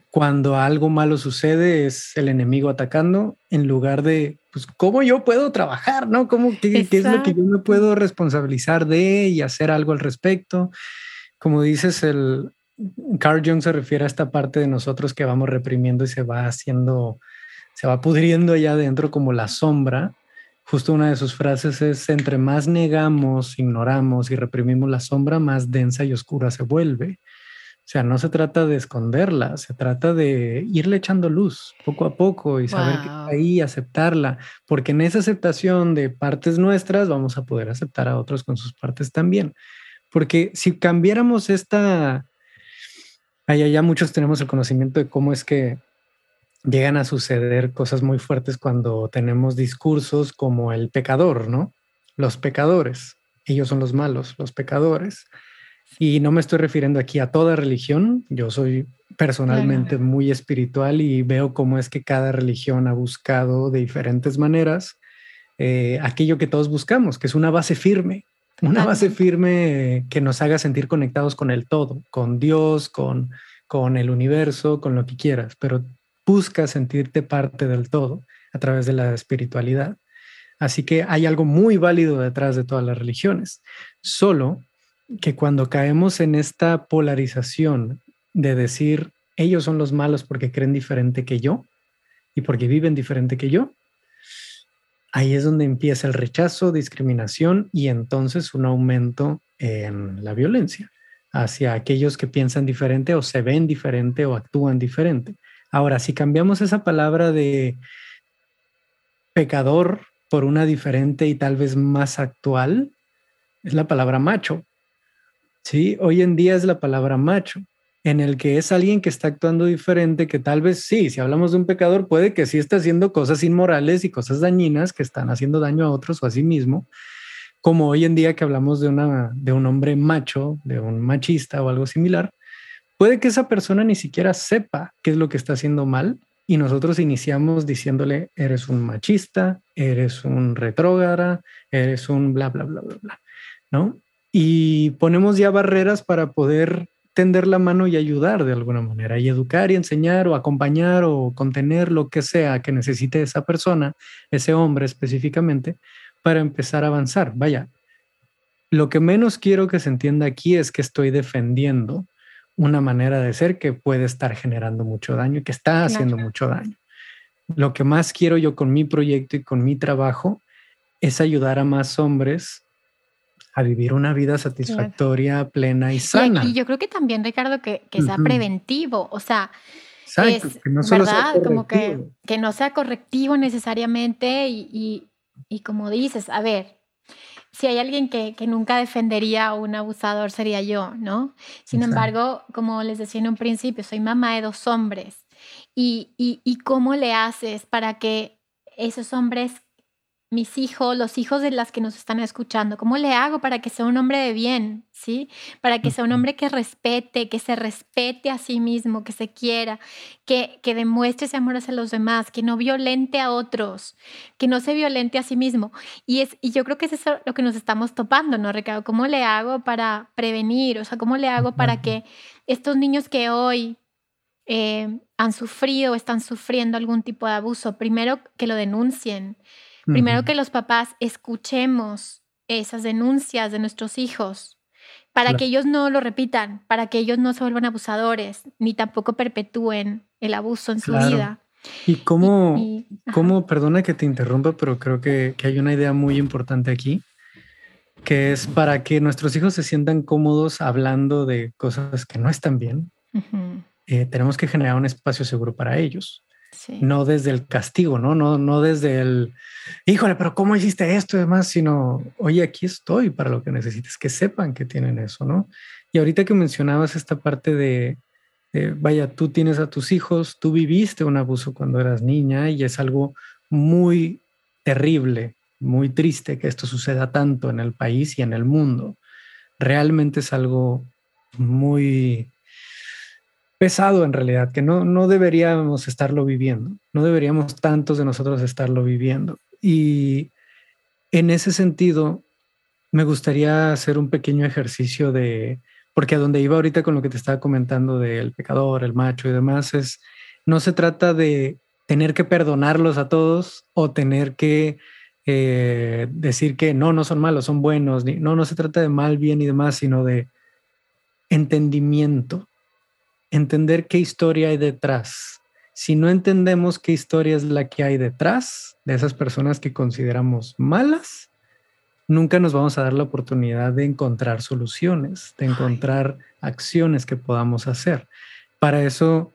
cuando algo malo sucede es el enemigo atacando en lugar de, pues, ¿cómo yo puedo trabajar? ¿No? ¿Cómo, qué, es lo que yo me puedo responsabilizar de y hacer algo al respecto? Como dices, el Carl Jung se refiere a esta parte de nosotros que vamos reprimiendo y se va haciendo, se va pudriendo allá adentro como la sombra. Justo una de sus frases es, entre más negamos, ignoramos y reprimimos la sombra, más densa y oscura se vuelve. O sea, no se trata de esconderla, se trata de irle echando luz poco a poco y saber que está ahí, aceptarla, porque en esa aceptación de partes nuestras vamos a poder aceptar a otros con sus partes también. Porque si cambiáramos esta, allá ya muchos tenemos el conocimiento de cómo es que llegan a suceder cosas muy fuertes cuando tenemos discursos como el pecador, ¿no? Los pecadores, ellos son los malos, los pecadores y no me estoy refiriendo aquí a toda religión. Yo soy personalmente muy espiritual y veo cómo es que cada religión ha buscado de diferentes maneras eh, aquello que todos buscamos, que es una base firme, una base firme que nos haga sentir conectados con el todo, con Dios, con, con el universo, con lo que quieras, pero busca sentirte parte del todo a través de la espiritualidad. Así que hay algo muy válido detrás de todas las religiones. Solo que cuando caemos en esta polarización de decir ellos son los malos porque creen diferente que yo y porque viven diferente que yo, ahí es donde empieza el rechazo, discriminación y entonces un aumento en la violencia hacia aquellos que piensan diferente o se ven diferente o actúan diferente. Ahora, si cambiamos esa palabra de pecador por una diferente y tal vez más actual, es la palabra macho. Sí, hoy en día es la palabra macho. en el que es alguien que está actuando diferente, que tal vez sí, si hablamos de un pecador, puede que sí esté haciendo cosas inmorales y cosas dañinas que están haciendo daño a otros o a sí mismo, como hoy en día que hablamos de, una, de un hombre macho, de un machista o algo similar, puede que esa persona ni siquiera sepa qué es lo que está haciendo mal y nosotros iniciamos diciéndole, eres un machista, eres un retrógrada, eres un bla, bla, bla, bla, bla, ¿no? Y ponemos ya barreras para poder tender la mano y ayudar de alguna manera y educar y enseñar o acompañar o contener lo que sea que necesite esa persona, ese hombre específicamente, para empezar a avanzar. Vaya, lo que menos quiero que se entienda aquí es que estoy defendiendo una manera de ser que puede estar generando mucho daño y que está haciendo mucho daño. Lo que más quiero yo con mi proyecto y con mi trabajo es ayudar a más hombres a vivir una vida satisfactoria, plena y sana. Y, yo creo que también, Ricardo, que, sea preventivo, o sea, es, que no ¿verdad? como que, que, no sea correctivo necesariamente y, y, como dices, a ver, si hay alguien que, que, nunca defendería a un abusador sería yo, ¿no? Sin embargo, como les decía en un principio, soy mamá de dos hombres. Y, y, y cómo le haces para que esos hombres mis hijos, los hijos de las que nos están escuchando, ¿cómo le hago para que sea un hombre de bien? ¿Sí? Para que sea un hombre que respete, que se respete a sí mismo, que se quiera, que, que demuestre ese amor hacia los demás, que no violente a otros, que no se violente a sí mismo. Y, es, y yo creo que es eso lo que nos estamos topando, ¿no, Ricardo? ¿Cómo le hago para prevenir? O sea, ¿cómo le hago para que estos niños que hoy eh, han sufrido o están sufriendo algún tipo de abuso, primero que lo denuncien? Primero que los papás escuchemos esas denuncias de nuestros hijos para que ellos no lo repitan, para que ellos no se vuelvan abusadores, ni tampoco perpetúen el abuso en su vida. Y cómo, cómo, perdona que te interrumpa, pero creo que, hay una idea muy importante aquí, que es para que nuestros hijos se sientan cómodos hablando de cosas que no están bien, eh, tenemos que generar un espacio seguro para ellos. No desde el castigo, ¿no? ¿no? No desde el, híjole, pero ¿cómo hiciste esto y demás? Sino, oye, aquí estoy para lo que necesites, que sepan que tienen eso, ¿no? Y ahorita que mencionabas esta parte de, vaya, tú tienes a tus hijos, tú viviste un abuso cuando eras niña y es algo muy terrible, muy triste que esto suceda tanto en el país y en el mundo. Realmente es algo muy pesado en realidad, que no, no deberíamos estarlo viviendo, no deberíamos tantos de nosotros estarlo viviendo. Y en ese sentido, me gustaría hacer un pequeño ejercicio de, porque a donde iba ahorita con lo que te estaba comentando del pecador, el macho y demás, es, no se trata de tener que perdonarlos a todos o tener que eh, decir que no, no son malos, son buenos, no, no se trata de mal, bien y demás, sino de entendimiento entender qué historia hay detrás. Si no entendemos qué historia es la que hay detrás de esas personas que consideramos malas, nunca nos vamos a dar la oportunidad de encontrar soluciones, de encontrar acciones que podamos hacer. Para eso,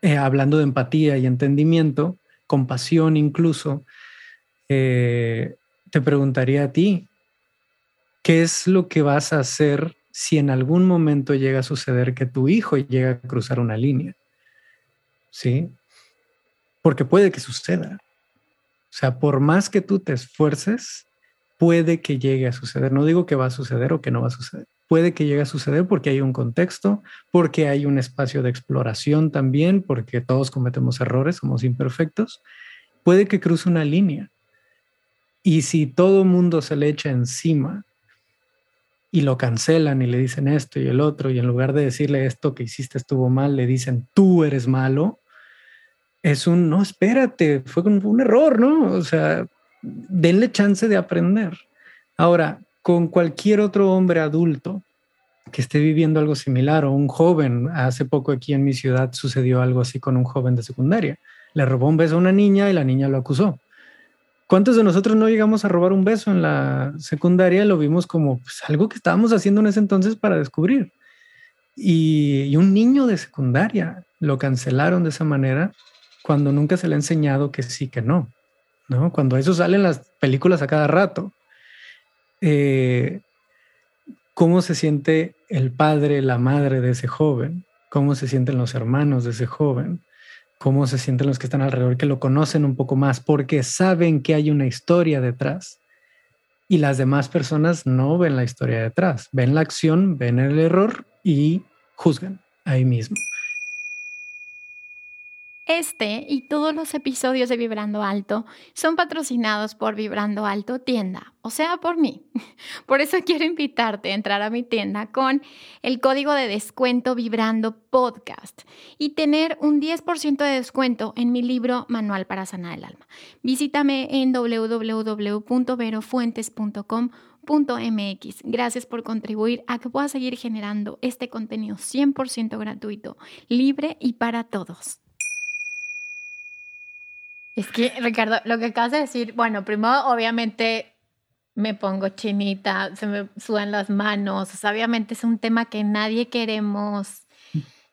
eh, hablando de empatía y entendimiento, compasión incluso, eh, te preguntaría a ti, ¿qué es lo que vas a hacer si en algún momento llega a suceder que tu hijo llega a cruzar una línea. ¿Sí? Porque puede que suceda. O sea, por más que tú te esfuerces, puede que llegue a suceder. No digo que va a suceder o que no va a suceder. Puede que llegue a suceder porque hay un contexto, porque hay un espacio de exploración también, porque todos cometemos errores, somos imperfectos. Puede que cruce una línea. Y si todo mundo se le echa encima y lo cancelan y le dicen esto y el otro, y en lugar de decirle esto que hiciste estuvo mal, le dicen tú eres malo, es un, no, espérate, fue un, error, ¿no? O sea, denle chance de aprender. Ahora, con cualquier otro hombre adulto que esté viviendo algo similar o un joven, hace poco aquí en mi ciudad sucedió algo así con un joven de secundaria. Le robó un beso a una niña y la niña lo acusó. ¿Cuántos de nosotros no llegamos a robar un beso en la secundaria? Lo vimos como pues, algo que estábamos haciendo en ese entonces para descubrir. Y, un niño de secundaria lo cancelaron de esa manera cuando nunca se le ha enseñado que sí, que no. ¿no? Cuando eso sale en las películas a cada rato. Eh, ¿Cómo se siente el padre, la madre de ese joven? cómo se sienten los hermanos de ese joven, cómo se sienten los que están alrededor, que lo conocen un poco más, porque saben que hay una historia detrás. Y las demás personas no ven la historia detrás, ven la acción, ven el error y juzgan ahí mismo. Este y todos los episodios de Vibrando Alto son patrocinados por Vibrando Alto Tienda, o sea, por mí. *laughs* Por eso quiero invitarte a entrar a mi tienda con el código de descuento Vibrando Podcast y tener un 10% de descuento en mi libro Manual para Sanar el Alma. Visítame en www.verofuentes.com.mx. Gracias por contribuir a que pueda seguir generando este contenido 100% gratuito, libre y para todos. Es que, Ricardo, lo que acabas de decir, bueno, primero obviamente me pongo chinita, se me sudan las manos, obviamente es un tema que nadie queremos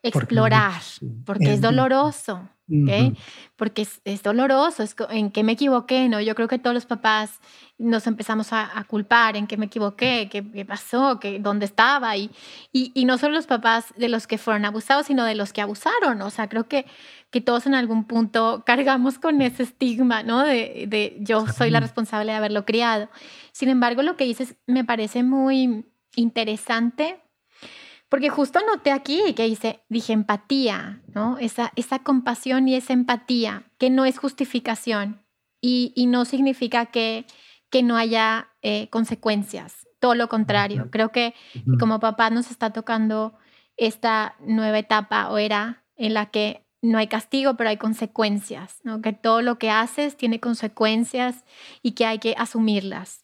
explorar, porque, es doloroso, ¿ok? Porque es, doloroso, es en qué me equivoqué, ¿no? Yo creo que todos los papás nos empezamos a, culpar en qué me equivoqué, qué, pasó, qué, dónde estaba, y, y, y, no solo los papás de los que fueron abusados, sino de los que abusaron, o sea, creo que que todos en algún punto cargamos con ese estigma, ¿no? De, de yo soy la responsable de haberlo criado. Sin embargo, lo que dices me parece muy interesante porque justo noté aquí que dice, dije empatía, ¿no? Esa, esa compasión y esa empatía, que no es justificación y, y no significa que, que no haya eh, consecuencias, todo lo contrario. Creo que como papá nos está tocando esta nueva etapa o era en la que no hay castigo, pero hay consecuencias, ¿no? que todo lo que haces tiene consecuencias y que hay que asumirlas.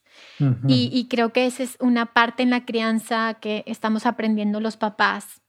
Y, creo que esa es una parte en la crianza que estamos aprendiendo los papás,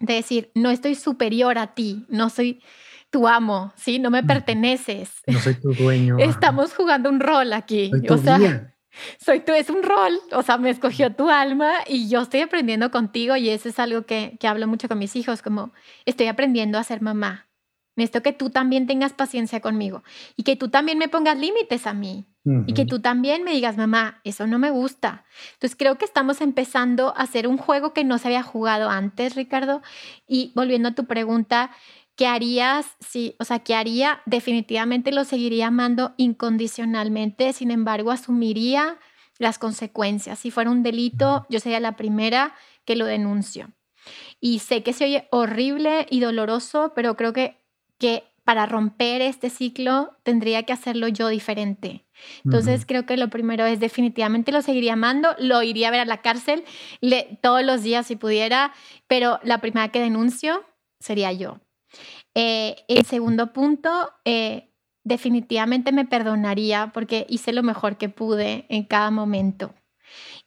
de decir, no estoy superior a ti, no soy tu amo, ¿sí? No me perteneces. No soy tu dueño. *laughs* Estamos jugando un rol aquí. o sea, *laughs* soy tú, es un rol, o sea, me escogió tu alma y yo estoy aprendiendo contigo y eso es algo que, que hablo mucho con mis hijos, como estoy aprendiendo a ser mamá. Necesito que tú también tengas paciencia conmigo y que tú también me pongas límites a mí y que tú también me digas, mamá, eso no me gusta. Entonces creo que estamos empezando a hacer un juego que no se había jugado antes, Ricardo. Y volviendo a tu pregunta, ¿Qué harías? Sí, o sea, ¿qué haría? Definitivamente lo seguiría amando incondicionalmente, sin embargo, asumiría las consecuencias. Si fuera un delito, yo sería la primera que lo denuncio. Y sé que se oye horrible y doloroso, pero creo que, que para romper este ciclo tendría que hacerlo yo diferente. Entonces creo que lo primero es definitivamente lo seguiría amando, lo iría a ver a la cárcel todos los días si pudiera, pero la primera que denuncio sería yo. Eh, el segundo punto, eh, definitivamente me perdonaría porque hice lo mejor que pude en cada momento.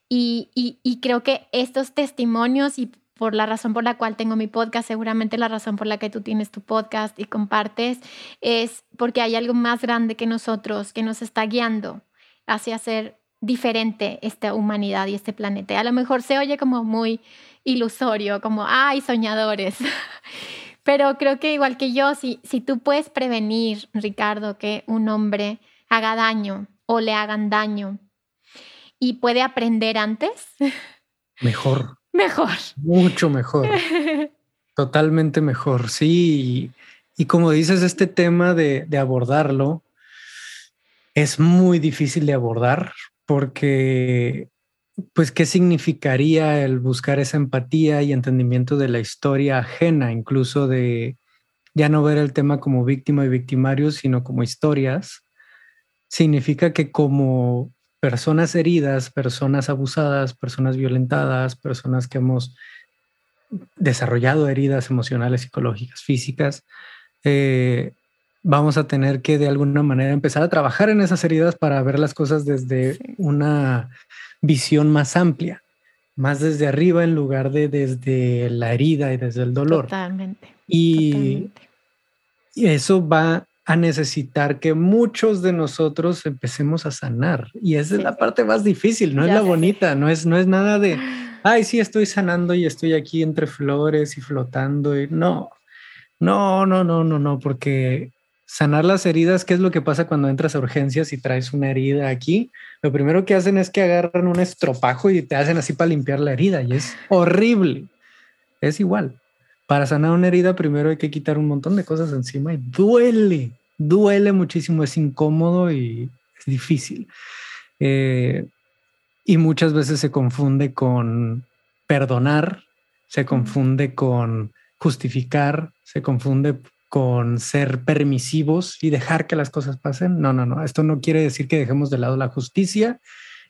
Y, y, creo que estos testimonios y por la razón por la cual tengo mi podcast, seguramente la razón por la que tú tienes tu podcast y compartes, es porque hay algo más grande que nosotros que nos está guiando hacia ser diferente esta humanidad y este planeta. A lo mejor se oye como muy ilusorio, como, ay, soñadores. *laughs* Pero creo que igual que yo, si, si tú puedes prevenir, Ricardo, que un hombre haga daño o le hagan daño y puede aprender antes. *laughs* Mejor. Mejor. Mucho mejor. *laughs* Totalmente mejor, sí. Y, como dices, este tema de, de abordarlo es muy difícil de abordar porque pues, ¿qué significaría el buscar esa empatía y entendimiento de la historia ajena, incluso de ya no ver el tema como víctima y victimario, sino como historias? Significa que como personas heridas, personas abusadas, personas violentadas, personas que hemos desarrollado heridas emocionales, psicológicas, físicas, eh, vamos a tener que de alguna manera empezar a trabajar en esas heridas para ver las cosas desde una visión más amplia, más desde arriba en lugar de desde la herida y desde el dolor. Totalmente. Y, eso va a necesitar que muchos de nosotros empecemos a sanar. Y esa es la parte más difícil, no es la bonita, no es, no es nada de, *gasps* ay, sí, estoy sanando y estoy aquí entre flores y flotando. Y no, no, no, no, no, no, porque sanar las heridas, ¿qué es lo que pasa cuando entras a urgencias y traes una herida aquí? Lo primero que hacen es que agarran un estropajo y te hacen así para limpiar la herida y es horrible. Es igual. para sanar una herida primero hay que quitar un montón de cosas encima y duele, duele muchísimo, es incómodo y es difícil. Eh, y muchas veces se confunde con perdonar, se confunde con justificar, se confunde con ser permisivos y dejar que las cosas pasen. No, no, no. Esto no quiere decir que dejemos de lado la justicia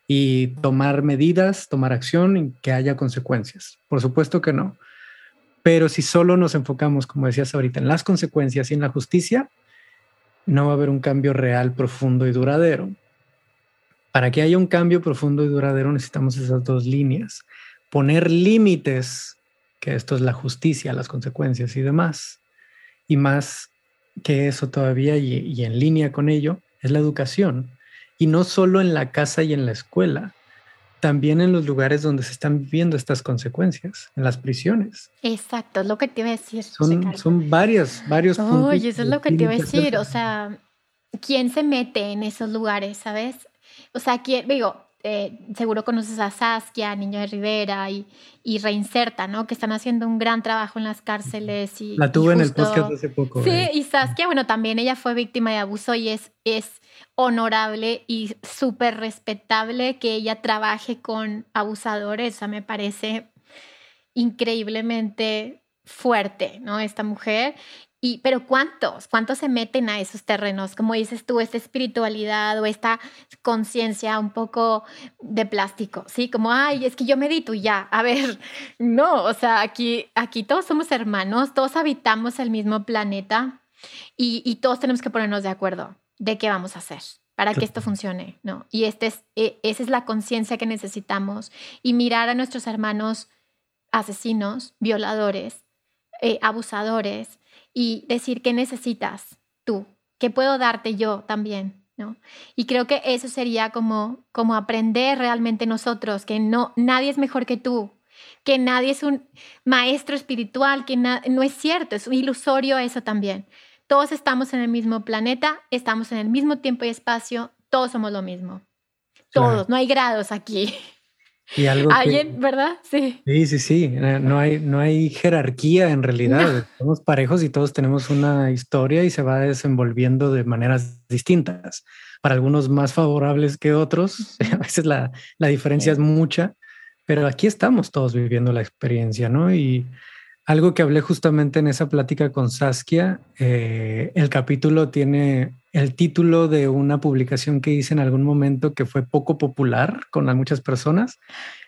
y tomar medidas, tomar acción y que haya consecuencias. Por supuesto que no. Pero si solo nos enfocamos, como decías ahorita, en las consecuencias y en la justicia, no va a haber un cambio real, profundo y duradero. Para que haya un cambio profundo y duradero necesitamos esas dos líneas. Poner límites, que esto es la justicia, las consecuencias y demás. Y más que eso todavía y, en línea con ello es la educación. Y no solo en la casa y en la escuela, también en los lugares donde se están viviendo estas consecuencias, en las prisiones. Exacto, es lo que te iba a decir. Son, son varias, varios puntos. Oye, eso es lo que te iba a decir. O sea, ¿quién se mete en esos lugares, sabes? O sea, ¿quién, digo, eh, seguro conoces a Saskia, Niño de Rivera y, y, Reinserta, ¿no? Que están haciendo un gran trabajo en las cárceles. Y, La tuve en el podcast hace poco. Sí, y Saskia, bueno, también ella fue víctima de abuso y es, es honorable y súper respetable que ella trabaje con abusadores. Me parece increíblemente fuerte, ¿no? Esta mujer. Y, pero ¿cuántos? ¿Cuántos se meten a esos terrenos? Como dices tú, esta espiritualidad o esta conciencia un poco de plástico, ¿sí? Como, ay, es que yo medito y ya. A ver, *laughs* no, o sea, aquí, aquí todos somos hermanos, todos habitamos el mismo planeta y, y todos tenemos que ponernos de acuerdo de qué vamos a hacer para que esto funcione, ¿no? Y este es, e, esa es la conciencia que necesitamos y mirar a nuestros hermanos asesinos, violadores, eh, abusadores y decir qué necesitas tú, qué puedo darte yo también, ¿no? Y creo que eso sería como, como aprender realmente nosotros, que no, nadie es mejor que tú, que nadie es un maestro espiritual, que no es cierto, es un ilusorio eso también. Todos estamos en el mismo planeta, estamos en el mismo tiempo y espacio, todos somos lo mismo. Todos, no hay grados aquí. Y algo ¿Alguien, verdad? Sí. Sí, sí, sí. Eh, no hay, no hay jerarquía en realidad. Somos parejos y todos tenemos una historia y se va desenvolviendo de maneras distintas. Para algunos más favorables que otros. *laughs* A veces la, la diferencia es mucha, pero aquí estamos todos viviendo la experiencia, ¿no? Y algo que hablé justamente en esa plática con Saskia, eh, el capítulo tiene el título de una publicación que hice en algún momento que fue poco popular con muchas personas,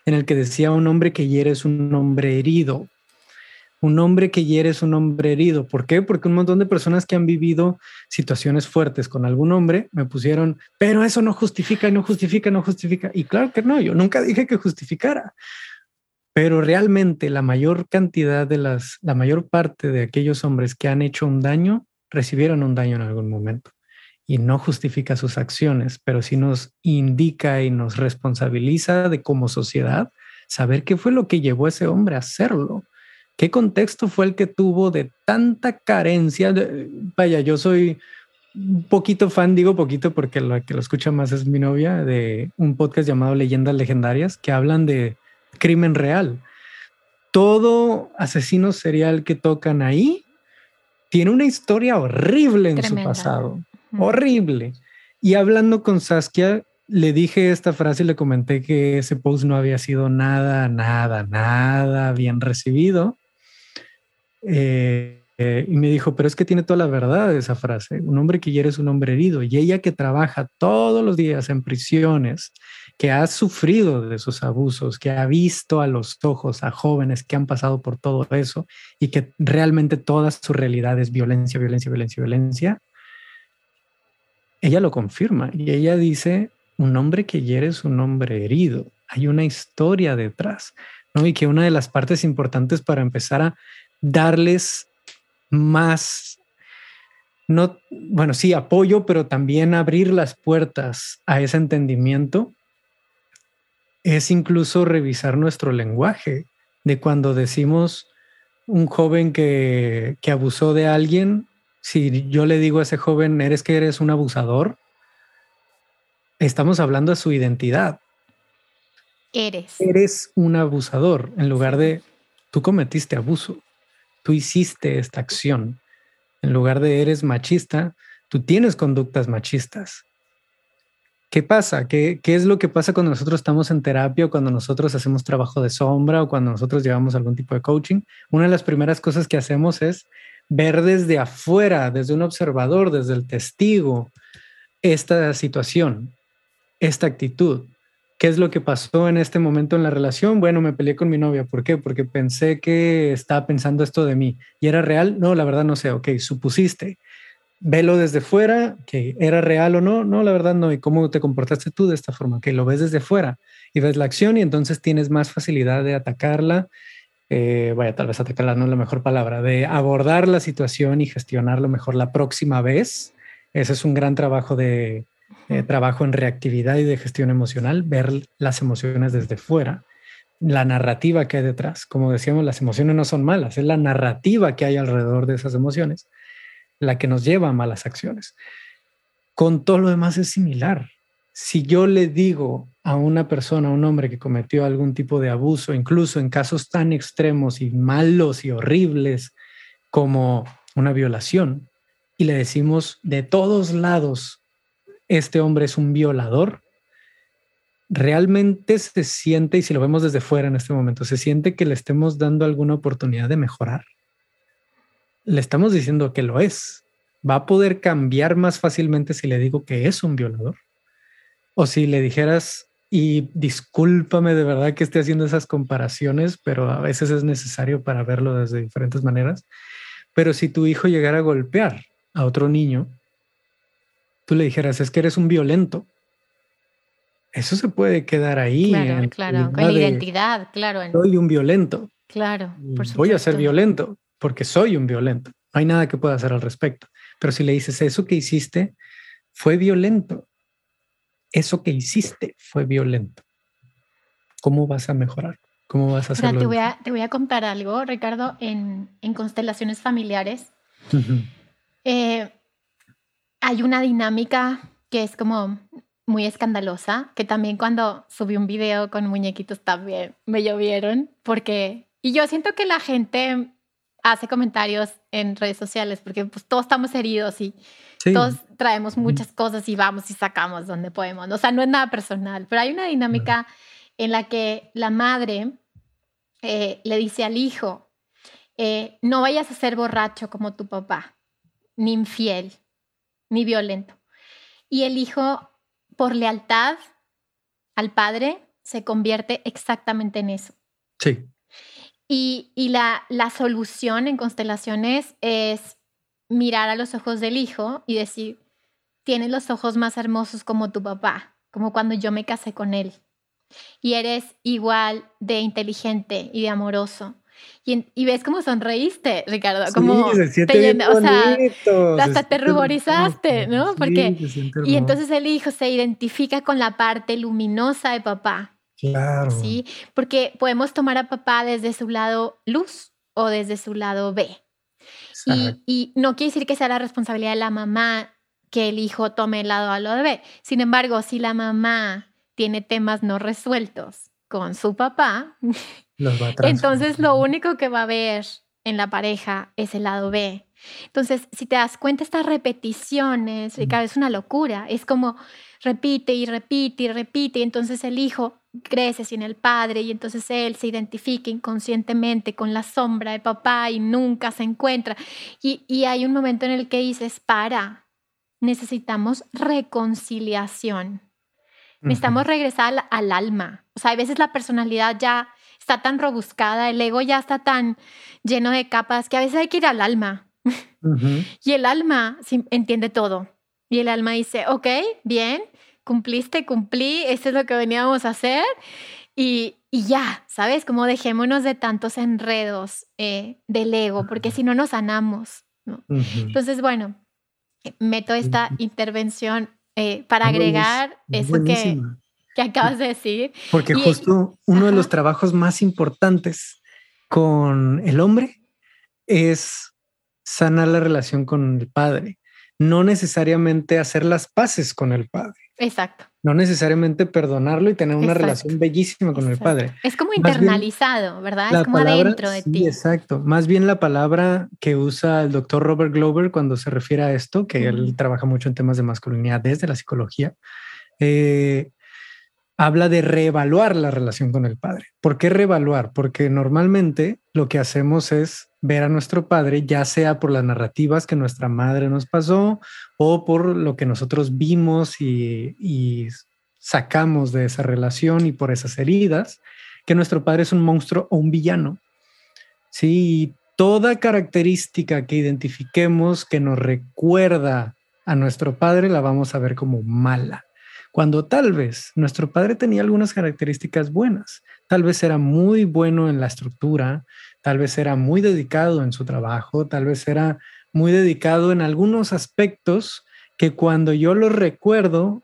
en el que decía un hombre que hiere es un hombre herido. Un hombre que hiere es un hombre herido. ¿Por qué? Porque un montón de personas que han vivido situaciones fuertes con algún hombre me pusieron, pero eso no justifica, no justifica, no justifica. Y claro que no, yo nunca dije que justificara pero realmente la mayor cantidad de las, la mayor parte de aquellos hombres que han hecho un daño, recibieron un daño en algún momento. Y no justifica sus acciones, pero sí nos indica y nos responsabiliza de como sociedad saber qué fue lo que llevó a ese hombre a hacerlo. ¿Qué contexto fue el que tuvo de tanta carencia? vaya, yo soy un poquito fan, digo poquito porque la que lo escucha más es mi novia, de un podcast llamado Leyendas Legendarias, que hablan de crimen real. Todo asesino serial que tocan ahí tiene una historia horrible en su pasado. Horrible. Y hablando con Saskia, le dije esta frase y le comenté que ese post no había sido nada, nada, nada bien recibido. Eh, eh, y me dijo, pero es que tiene toda la verdad esa frase. Un hombre que hiere es un hombre herido. Y ella que trabaja todos los días en prisiones, que ha sufrido de esos abusos, que ha visto a los ojos a jóvenes que han pasado por todo eso y que realmente toda su realidad es violencia, violencia, violencia, violencia, ella lo confirma y ella dice, un hombre que hiere es un hombre herido. Hay una historia detrás, ¿no? Y que una de las partes importantes para empezar a darles más no, bueno, sí, apoyo, pero también abrir las puertas a ese entendimiento es incluso revisar nuestro lenguaje de cuando decimos un joven que, que abusó de alguien, si yo le digo a ese joven, eres que eres un abusador, estamos hablando de su identidad. Eres. Eres un abusador en lugar de tú cometiste abuso. tú hiciste esta acción. En lugar de eres machista, tú tienes conductas machistas. ¿Qué pasa? ¿Qué, ¿Qué, es lo que pasa cuando nosotros estamos en terapia o cuando nosotros hacemos trabajo de sombra o cuando nosotros llevamos algún tipo de coaching? Una de las primeras cosas que hacemos es ver desde afuera, desde un observador, desde el testigo, esta situación, esta actitud. ¿Qué es lo que pasó en este momento en la relación? Bueno, me peleé con mi novia. ¿Por qué? Porque pensé que estaba pensando esto de mí. ¿Y era real? No, la verdad no sé. Ok, supusiste velo desde fuera, que era real o no, no, la verdad no, y cómo te comportaste tú de esta forma, que lo ves desde fuera y ves la acción y entonces tienes más facilidad de atacarla, eh, vaya, tal vez atacarla no es la mejor palabra, de abordar la situación y gestionarlo mejor la próxima vez. Ese es un gran trabajo de eh, trabajo en reactividad y de gestión emocional, ver las emociones desde fuera, la narrativa que hay detrás. Como decíamos, las emociones no son malas, es la narrativa que hay alrededor de esas emociones la que nos lleva a malas acciones. Con todo lo demás es similar. Si yo le digo a una persona, a un hombre que cometió algún tipo de abuso, incluso en casos tan extremos y malos y horribles como una violación, y le decimos de todos lados, este hombre es un violador, realmente se siente, y si lo vemos desde fuera en este momento, se siente que le estemos dando alguna oportunidad de mejorar le estamos diciendo que lo es. Va a poder cambiar más fácilmente si le digo que es un violador. O si le dijeras, y discúlpame de verdad que esté haciendo esas comparaciones, pero a veces es necesario para verlo desde diferentes maneras. Pero si tu hijo llegara a golpear a otro niño, tú le dijeras, es que eres un violento. Eso se puede quedar ahí. Claro, claro, con la identidad, claro. Soy un violento. Claro, por supuesto. Voy a ser violento porque soy un violento. No hay nada que pueda hacer al respecto. Pero si le dices, eso que hiciste fue violento, eso que hiciste fue violento, ¿cómo vas a mejorar? ¿Cómo vas a hacerlo? te, voy a, te voy a contar algo, Ricardo, en, en constelaciones familiares. Eh, hay una dinámica que es como muy escandalosa, que también cuando subí un video con muñequitos también me llovieron, porque, y yo siento que la gente hace comentarios en redes sociales, porque pues todos estamos heridos y todos traemos muchas cosas y vamos y sacamos donde podemos. O sea, no es nada personal, pero hay una dinámica en la que la madre eh, le dice al hijo, eh, no vayas a ser borracho como tu papá, ni infiel, ni violento. Y el hijo, por lealtad al padre, se convierte exactamente en eso. Sí. Y, la, la solución en constelaciones es mirar a los ojos del hijo y decir, tienes los ojos más hermosos como tu papá, como cuando yo me casé con él. Y eres igual de inteligente y de amoroso. Y, ves cómo sonreíste, Ricardo, como te o sea, hasta te ruborizaste, ¿no? Porque y entonces el hijo se identifica con la parte luminosa de papá Claro. Sí, porque podemos tomar a papá desde su lado luz o desde su lado B. Y, y, no quiere decir que sea la responsabilidad de la mamá que el hijo tome el lado A lo de B. Sin embargo, si la mamá tiene temas no resueltos con su papá, *laughs* entonces lo único que va a ver en la pareja es el lado B. Entonces, si te das cuenta, estas repeticiones, Ricardo, es una locura. Es como repite y repite y repite. Y entonces el hijo crece sin el padre y entonces él se identifica inconscientemente con la sombra de papá y nunca se encuentra. Y, hay un momento en el que dices, para, necesitamos reconciliación. Necesitamos regresar al, alma. O sea, a veces la personalidad ya está tan robuscada, el ego ya está tan lleno de capas que a veces hay que ir al alma. y el alma entiende todo. Y el alma dice, ok, bien, cumpliste, cumplí, esto es lo que veníamos a hacer. Y, ya, ¿sabes? Como dejémonos de tantos enredos eh, del ego, porque si no nos sanamos. Entonces, bueno, meto esta intervención eh, para agregar eso que, que, acabas de decir. Porque justo uno de los trabajos más importantes con el hombre es sanar la relación con el padre, no necesariamente hacer las paces con el padre Exacto. No necesariamente perdonarlo y tener una relación bellísima con el padre. Es como internalizado, ¿verdad? Es como adentro de ti. Exacto. Más bien la palabra que usa el doctor Robert Glover cuando se refiere a esto, que él trabaja mucho en temas de masculinidad desde la psicología, eh, habla de reevaluar la relación con el padre. ¿Por qué reevaluar? Porque normalmente lo que hacemos es ver a nuestro padre, ya sea por las narrativas que nuestra madre nos pasó o por lo que nosotros vimos y, sacamos de esa relación y por esas heridas, que nuestro padre es un monstruo o un villano. Sí, toda característica que identifiquemos que nos recuerda a nuestro padre la vamos a ver como mala cuando tal vez nuestro padre tenía algunas características buenas. Tal vez era muy bueno en la estructura, tal vez era muy dedicado en su trabajo, tal vez era muy dedicado en algunos aspectos que cuando yo los recuerdo,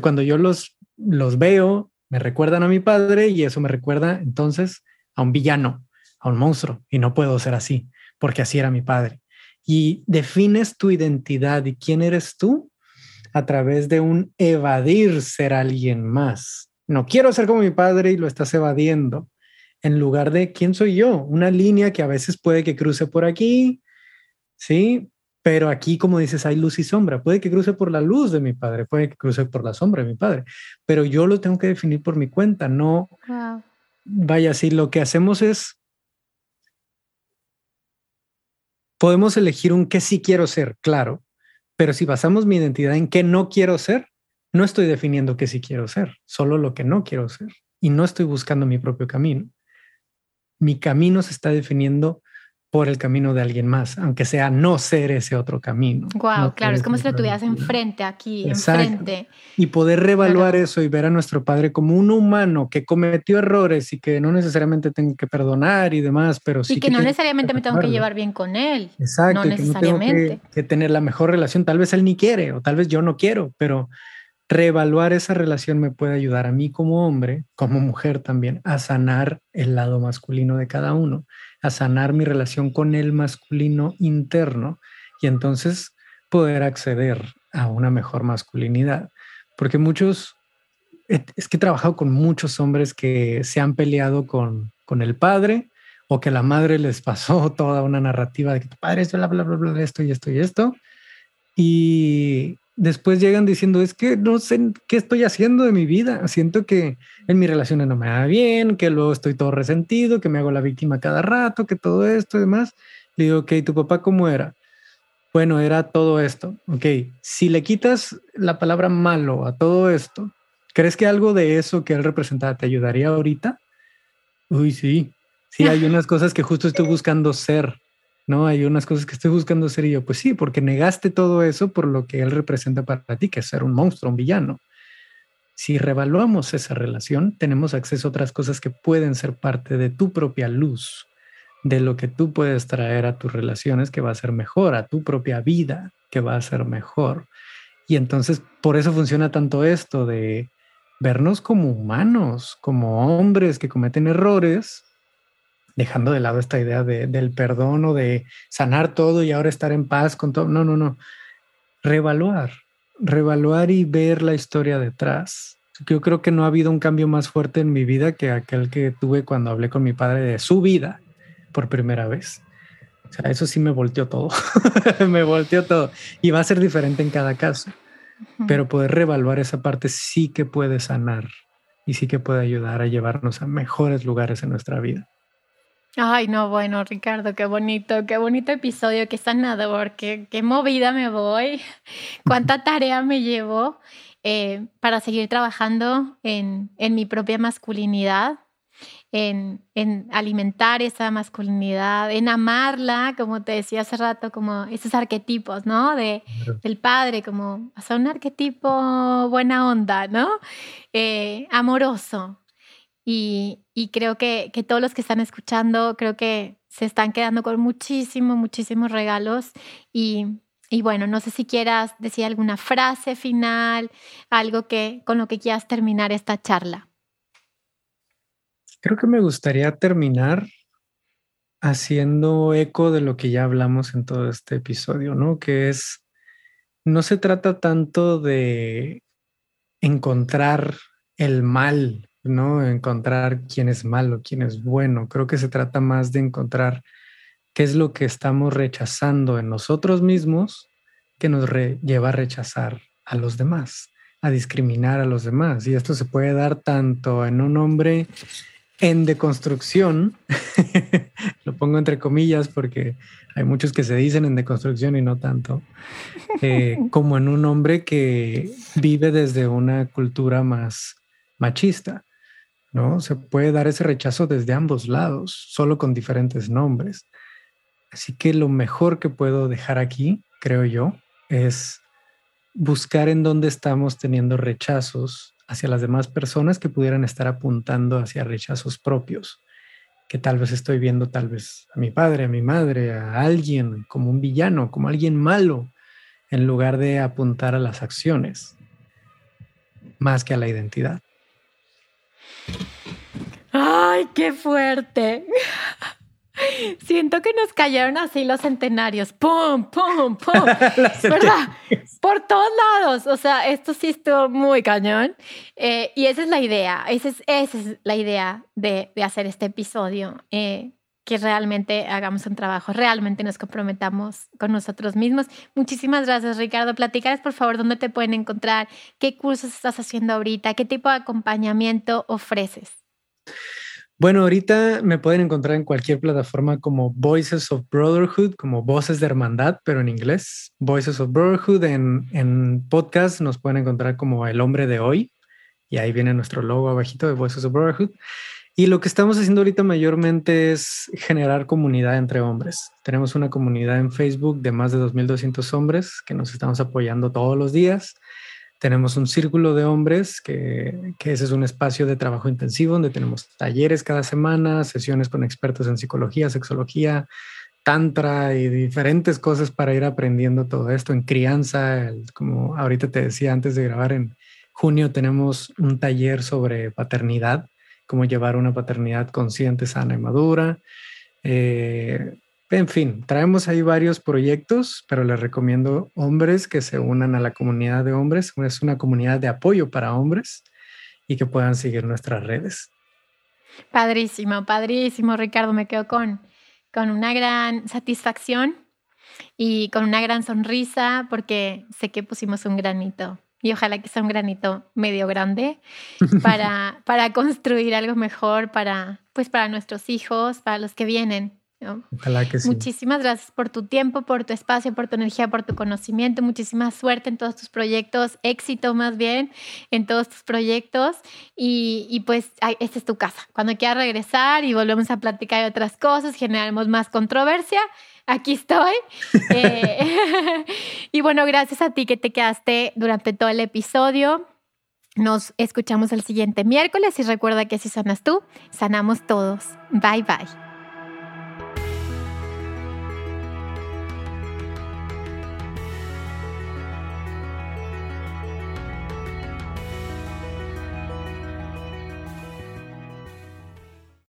cuando yo los, los veo, me recuerdan a mi padre y eso me recuerda entonces a un villano, a un monstruo, y no puedo ser así, porque así era mi padre. Y defines tu identidad y quién eres tú a través de un evadir ser alguien más. No quiero ser como mi padre y lo estás evadiendo en lugar de quién soy yo, una línea que a veces puede que cruce por aquí, ¿sí? Pero aquí, como dices, hay luz y sombra. Puede que cruce por la luz de mi padre, puede que cruce por la sombra de mi padre, pero yo lo tengo que definir por mi cuenta, no. Vaya, si lo que hacemos es podemos elegir un qué sí quiero ser, claro, pero si basamos mi identidad en qué no quiero ser, no estoy definiendo qué sí quiero ser, solo lo que no quiero ser. Y no estoy buscando mi propio camino. Mi camino se está definiendo por el camino de alguien más, aunque sea no ser ese otro camino. Wow, claro, es como si lo tuvieras enfrente aquí, enfrente. Y poder reevaluar eso y ver a nuestro padre como un humano que cometió errores y que no necesariamente tengo que perdonar y demás, pero sí. Y que, no necesariamente me tengo que llevar bien con él. Exacto, no necesariamente. que, que tener la mejor relación. Tal vez él ni quiere o tal vez yo no quiero, pero reevaluar esa relación me puede ayudar a mí como hombre, como mujer también, a sanar el lado masculino de cada uno, a sanar mi relación con el masculino interno y entonces poder acceder a una mejor masculinidad. Porque muchos, es que he trabajado con muchos hombres que se han peleado con, con el padre o que la madre les pasó *laughs* toda una narrativa de que tu padre es bla, bla, bla, bla, esto y esto y esto. Y después llegan diciendo, es que no sé qué estoy haciendo de mi vida. Siento que en mis relaciones no me va bien, que luego estoy todo resentido, que me hago la víctima cada rato, que todo esto y demás. Le digo, ok, ¿tu papá cómo era? Bueno, era todo esto. Ok, si le quitas la palabra malo a todo esto, ¿crees que algo de eso que él representaba te ayudaría ahorita? Uy, sí. Sí, hay unas cosas que justo estoy buscando ser ¿no? Hay unas cosas que estoy buscando ser y yo, pues sí, porque negaste todo eso por lo que él representa para ti, que es ser un monstruo, un villano. Si revaluamos esa relación, tenemos acceso a otras cosas que pueden ser parte de tu propia luz, de lo que tú puedes traer a tus relaciones que va a ser mejor, a tu propia vida que va a ser mejor. Y entonces, por eso funciona tanto esto de vernos como humanos, como hombres que cometen errores, dejando de lado esta idea del perdón o de sanar todo y ahora estar en paz con todo. No, no, no. Revaluar, revaluar y ver la historia detrás. Yo creo que no ha habido un cambio más fuerte en mi vida que aquel que tuve cuando hablé con mi padre de su vida por primera vez. O sea, eso sí me volteó todo. *laughs* me volteó todo. Y va a ser diferente en cada caso. Pero poder revaluar esa parte sí que puede sanar y sí que puede ayudar a llevarnos a mejores lugares en nuestra vida. Ay, no, bueno, Ricardo, qué bonito, qué bonito episodio, qué sanador, qué, qué movida me voy, *laughs* cuánta *laughs* tarea me llevo eh, para seguir trabajando en, en mi propia masculinidad, en, en, alimentar esa masculinidad, en amarla, como te decía hace rato, como esos arquetipos, ¿no? De, del padre, como, o sea, un arquetipo buena onda, ¿no? Eh, amoroso, y, creo que, todos los que están escuchando, creo que se están quedando con muchísimos, muchísimos regalos. Y, bueno, no sé si quieras decir alguna frase final, algo que con lo que quieras terminar esta charla. Creo que me gustaría terminar haciendo eco de lo que ya hablamos en todo este episodio, ¿no? Que es, no se trata tanto de encontrar el mal, ¿no? Encontrar quién es malo, quién es bueno. Creo que se trata más de encontrar qué es lo que estamos rechazando en nosotros mismos que nos lleva a rechazar a los demás, a discriminar a los demás. Y esto se puede dar tanto en un hombre en deconstrucción, *laughs* lo pongo entre comillas porque hay muchos que se dicen en deconstrucción y no tanto, eh, *laughs* como en un hombre que vive desde una cultura más machista, ¿no? Se puede dar ese rechazo desde ambos lados, solo con diferentes nombres. Así que lo mejor que puedo dejar aquí, creo yo, es buscar en dónde estamos teniendo rechazos hacia las demás personas que pudieran estar apuntando hacia rechazos propios, que tal vez estoy viendo tal vez a mi padre, a mi madre, a alguien como un villano, como alguien malo, en lugar de apuntar a las acciones, más que a la identidad. ¡Ay, qué fuerte! *laughs* Siento que nos cayeron así los centenarios. ¡Pum, pum, pum! *laughs* ¿Verdad? Por todos lados. O sea, esto sí estuvo muy cañón. Eh, y esa es la idea. Esa es, esa es la idea de, de hacer este episodio. Eh, que realmente hagamos un trabajo, realmente nos comprometamos con nosotros mismos. Muchísimas gracias, Ricardo. Platicarles, por favor, dónde te pueden encontrar, qué cursos estás haciendo ahorita, qué tipo de acompañamiento ofreces. Bueno, ahorita me pueden encontrar en cualquier plataforma como Voices of Brotherhood, como Voces de Hermandad, pero en inglés. Voices of Brotherhood en, en podcast nos pueden encontrar como El Hombre de Hoy. Y ahí viene nuestro logo abajito de Voices of Brotherhood. Y lo que estamos haciendo ahorita mayormente es generar comunidad entre hombres. Tenemos una comunidad en Facebook de más de 2.200 hombres que nos estamos apoyando todos los días. Tenemos un círculo de hombres, que, ese es un espacio de trabajo intensivo donde tenemos talleres cada semana, sesiones con expertos en psicología, sexología, tantra y diferentes cosas para ir aprendiendo todo esto en crianza. como ahorita te decía antes de grabar, en junio tenemos un taller sobre paternidad, cómo llevar una paternidad consciente, sana y madura. Eh, en fin, traemos ahí varios proyectos, pero les recomiendo hombres que se unan a la comunidad de hombres. Es una comunidad de apoyo para hombres y que puedan seguir nuestras redes. Padrísimo, padrísimo, Ricardo. Me quedo con, con una gran satisfacción y con una gran sonrisa porque sé que pusimos un granito y ojalá que sea un granito medio grande *laughs* para, para construir algo mejor para, pues para nuestros hijos, para los que vienen. Muchísimas gracias por tu tiempo, por tu espacio, por tu energía, por tu conocimiento. Muchísima suerte en todos tus proyectos, éxito más bien en todos tus proyectos. Y, pues esta es tu casa. Cuando quieras regresar y volvemos a platicar de otras cosas, generamos más controversia. Aquí estoy. *laughs* Eh, *laughs* y bueno, gracias a ti que te quedaste durante todo el episodio. Nos escuchamos el siguiente miércoles y recuerda que si sanas tú, sanamos todos. Bye bye.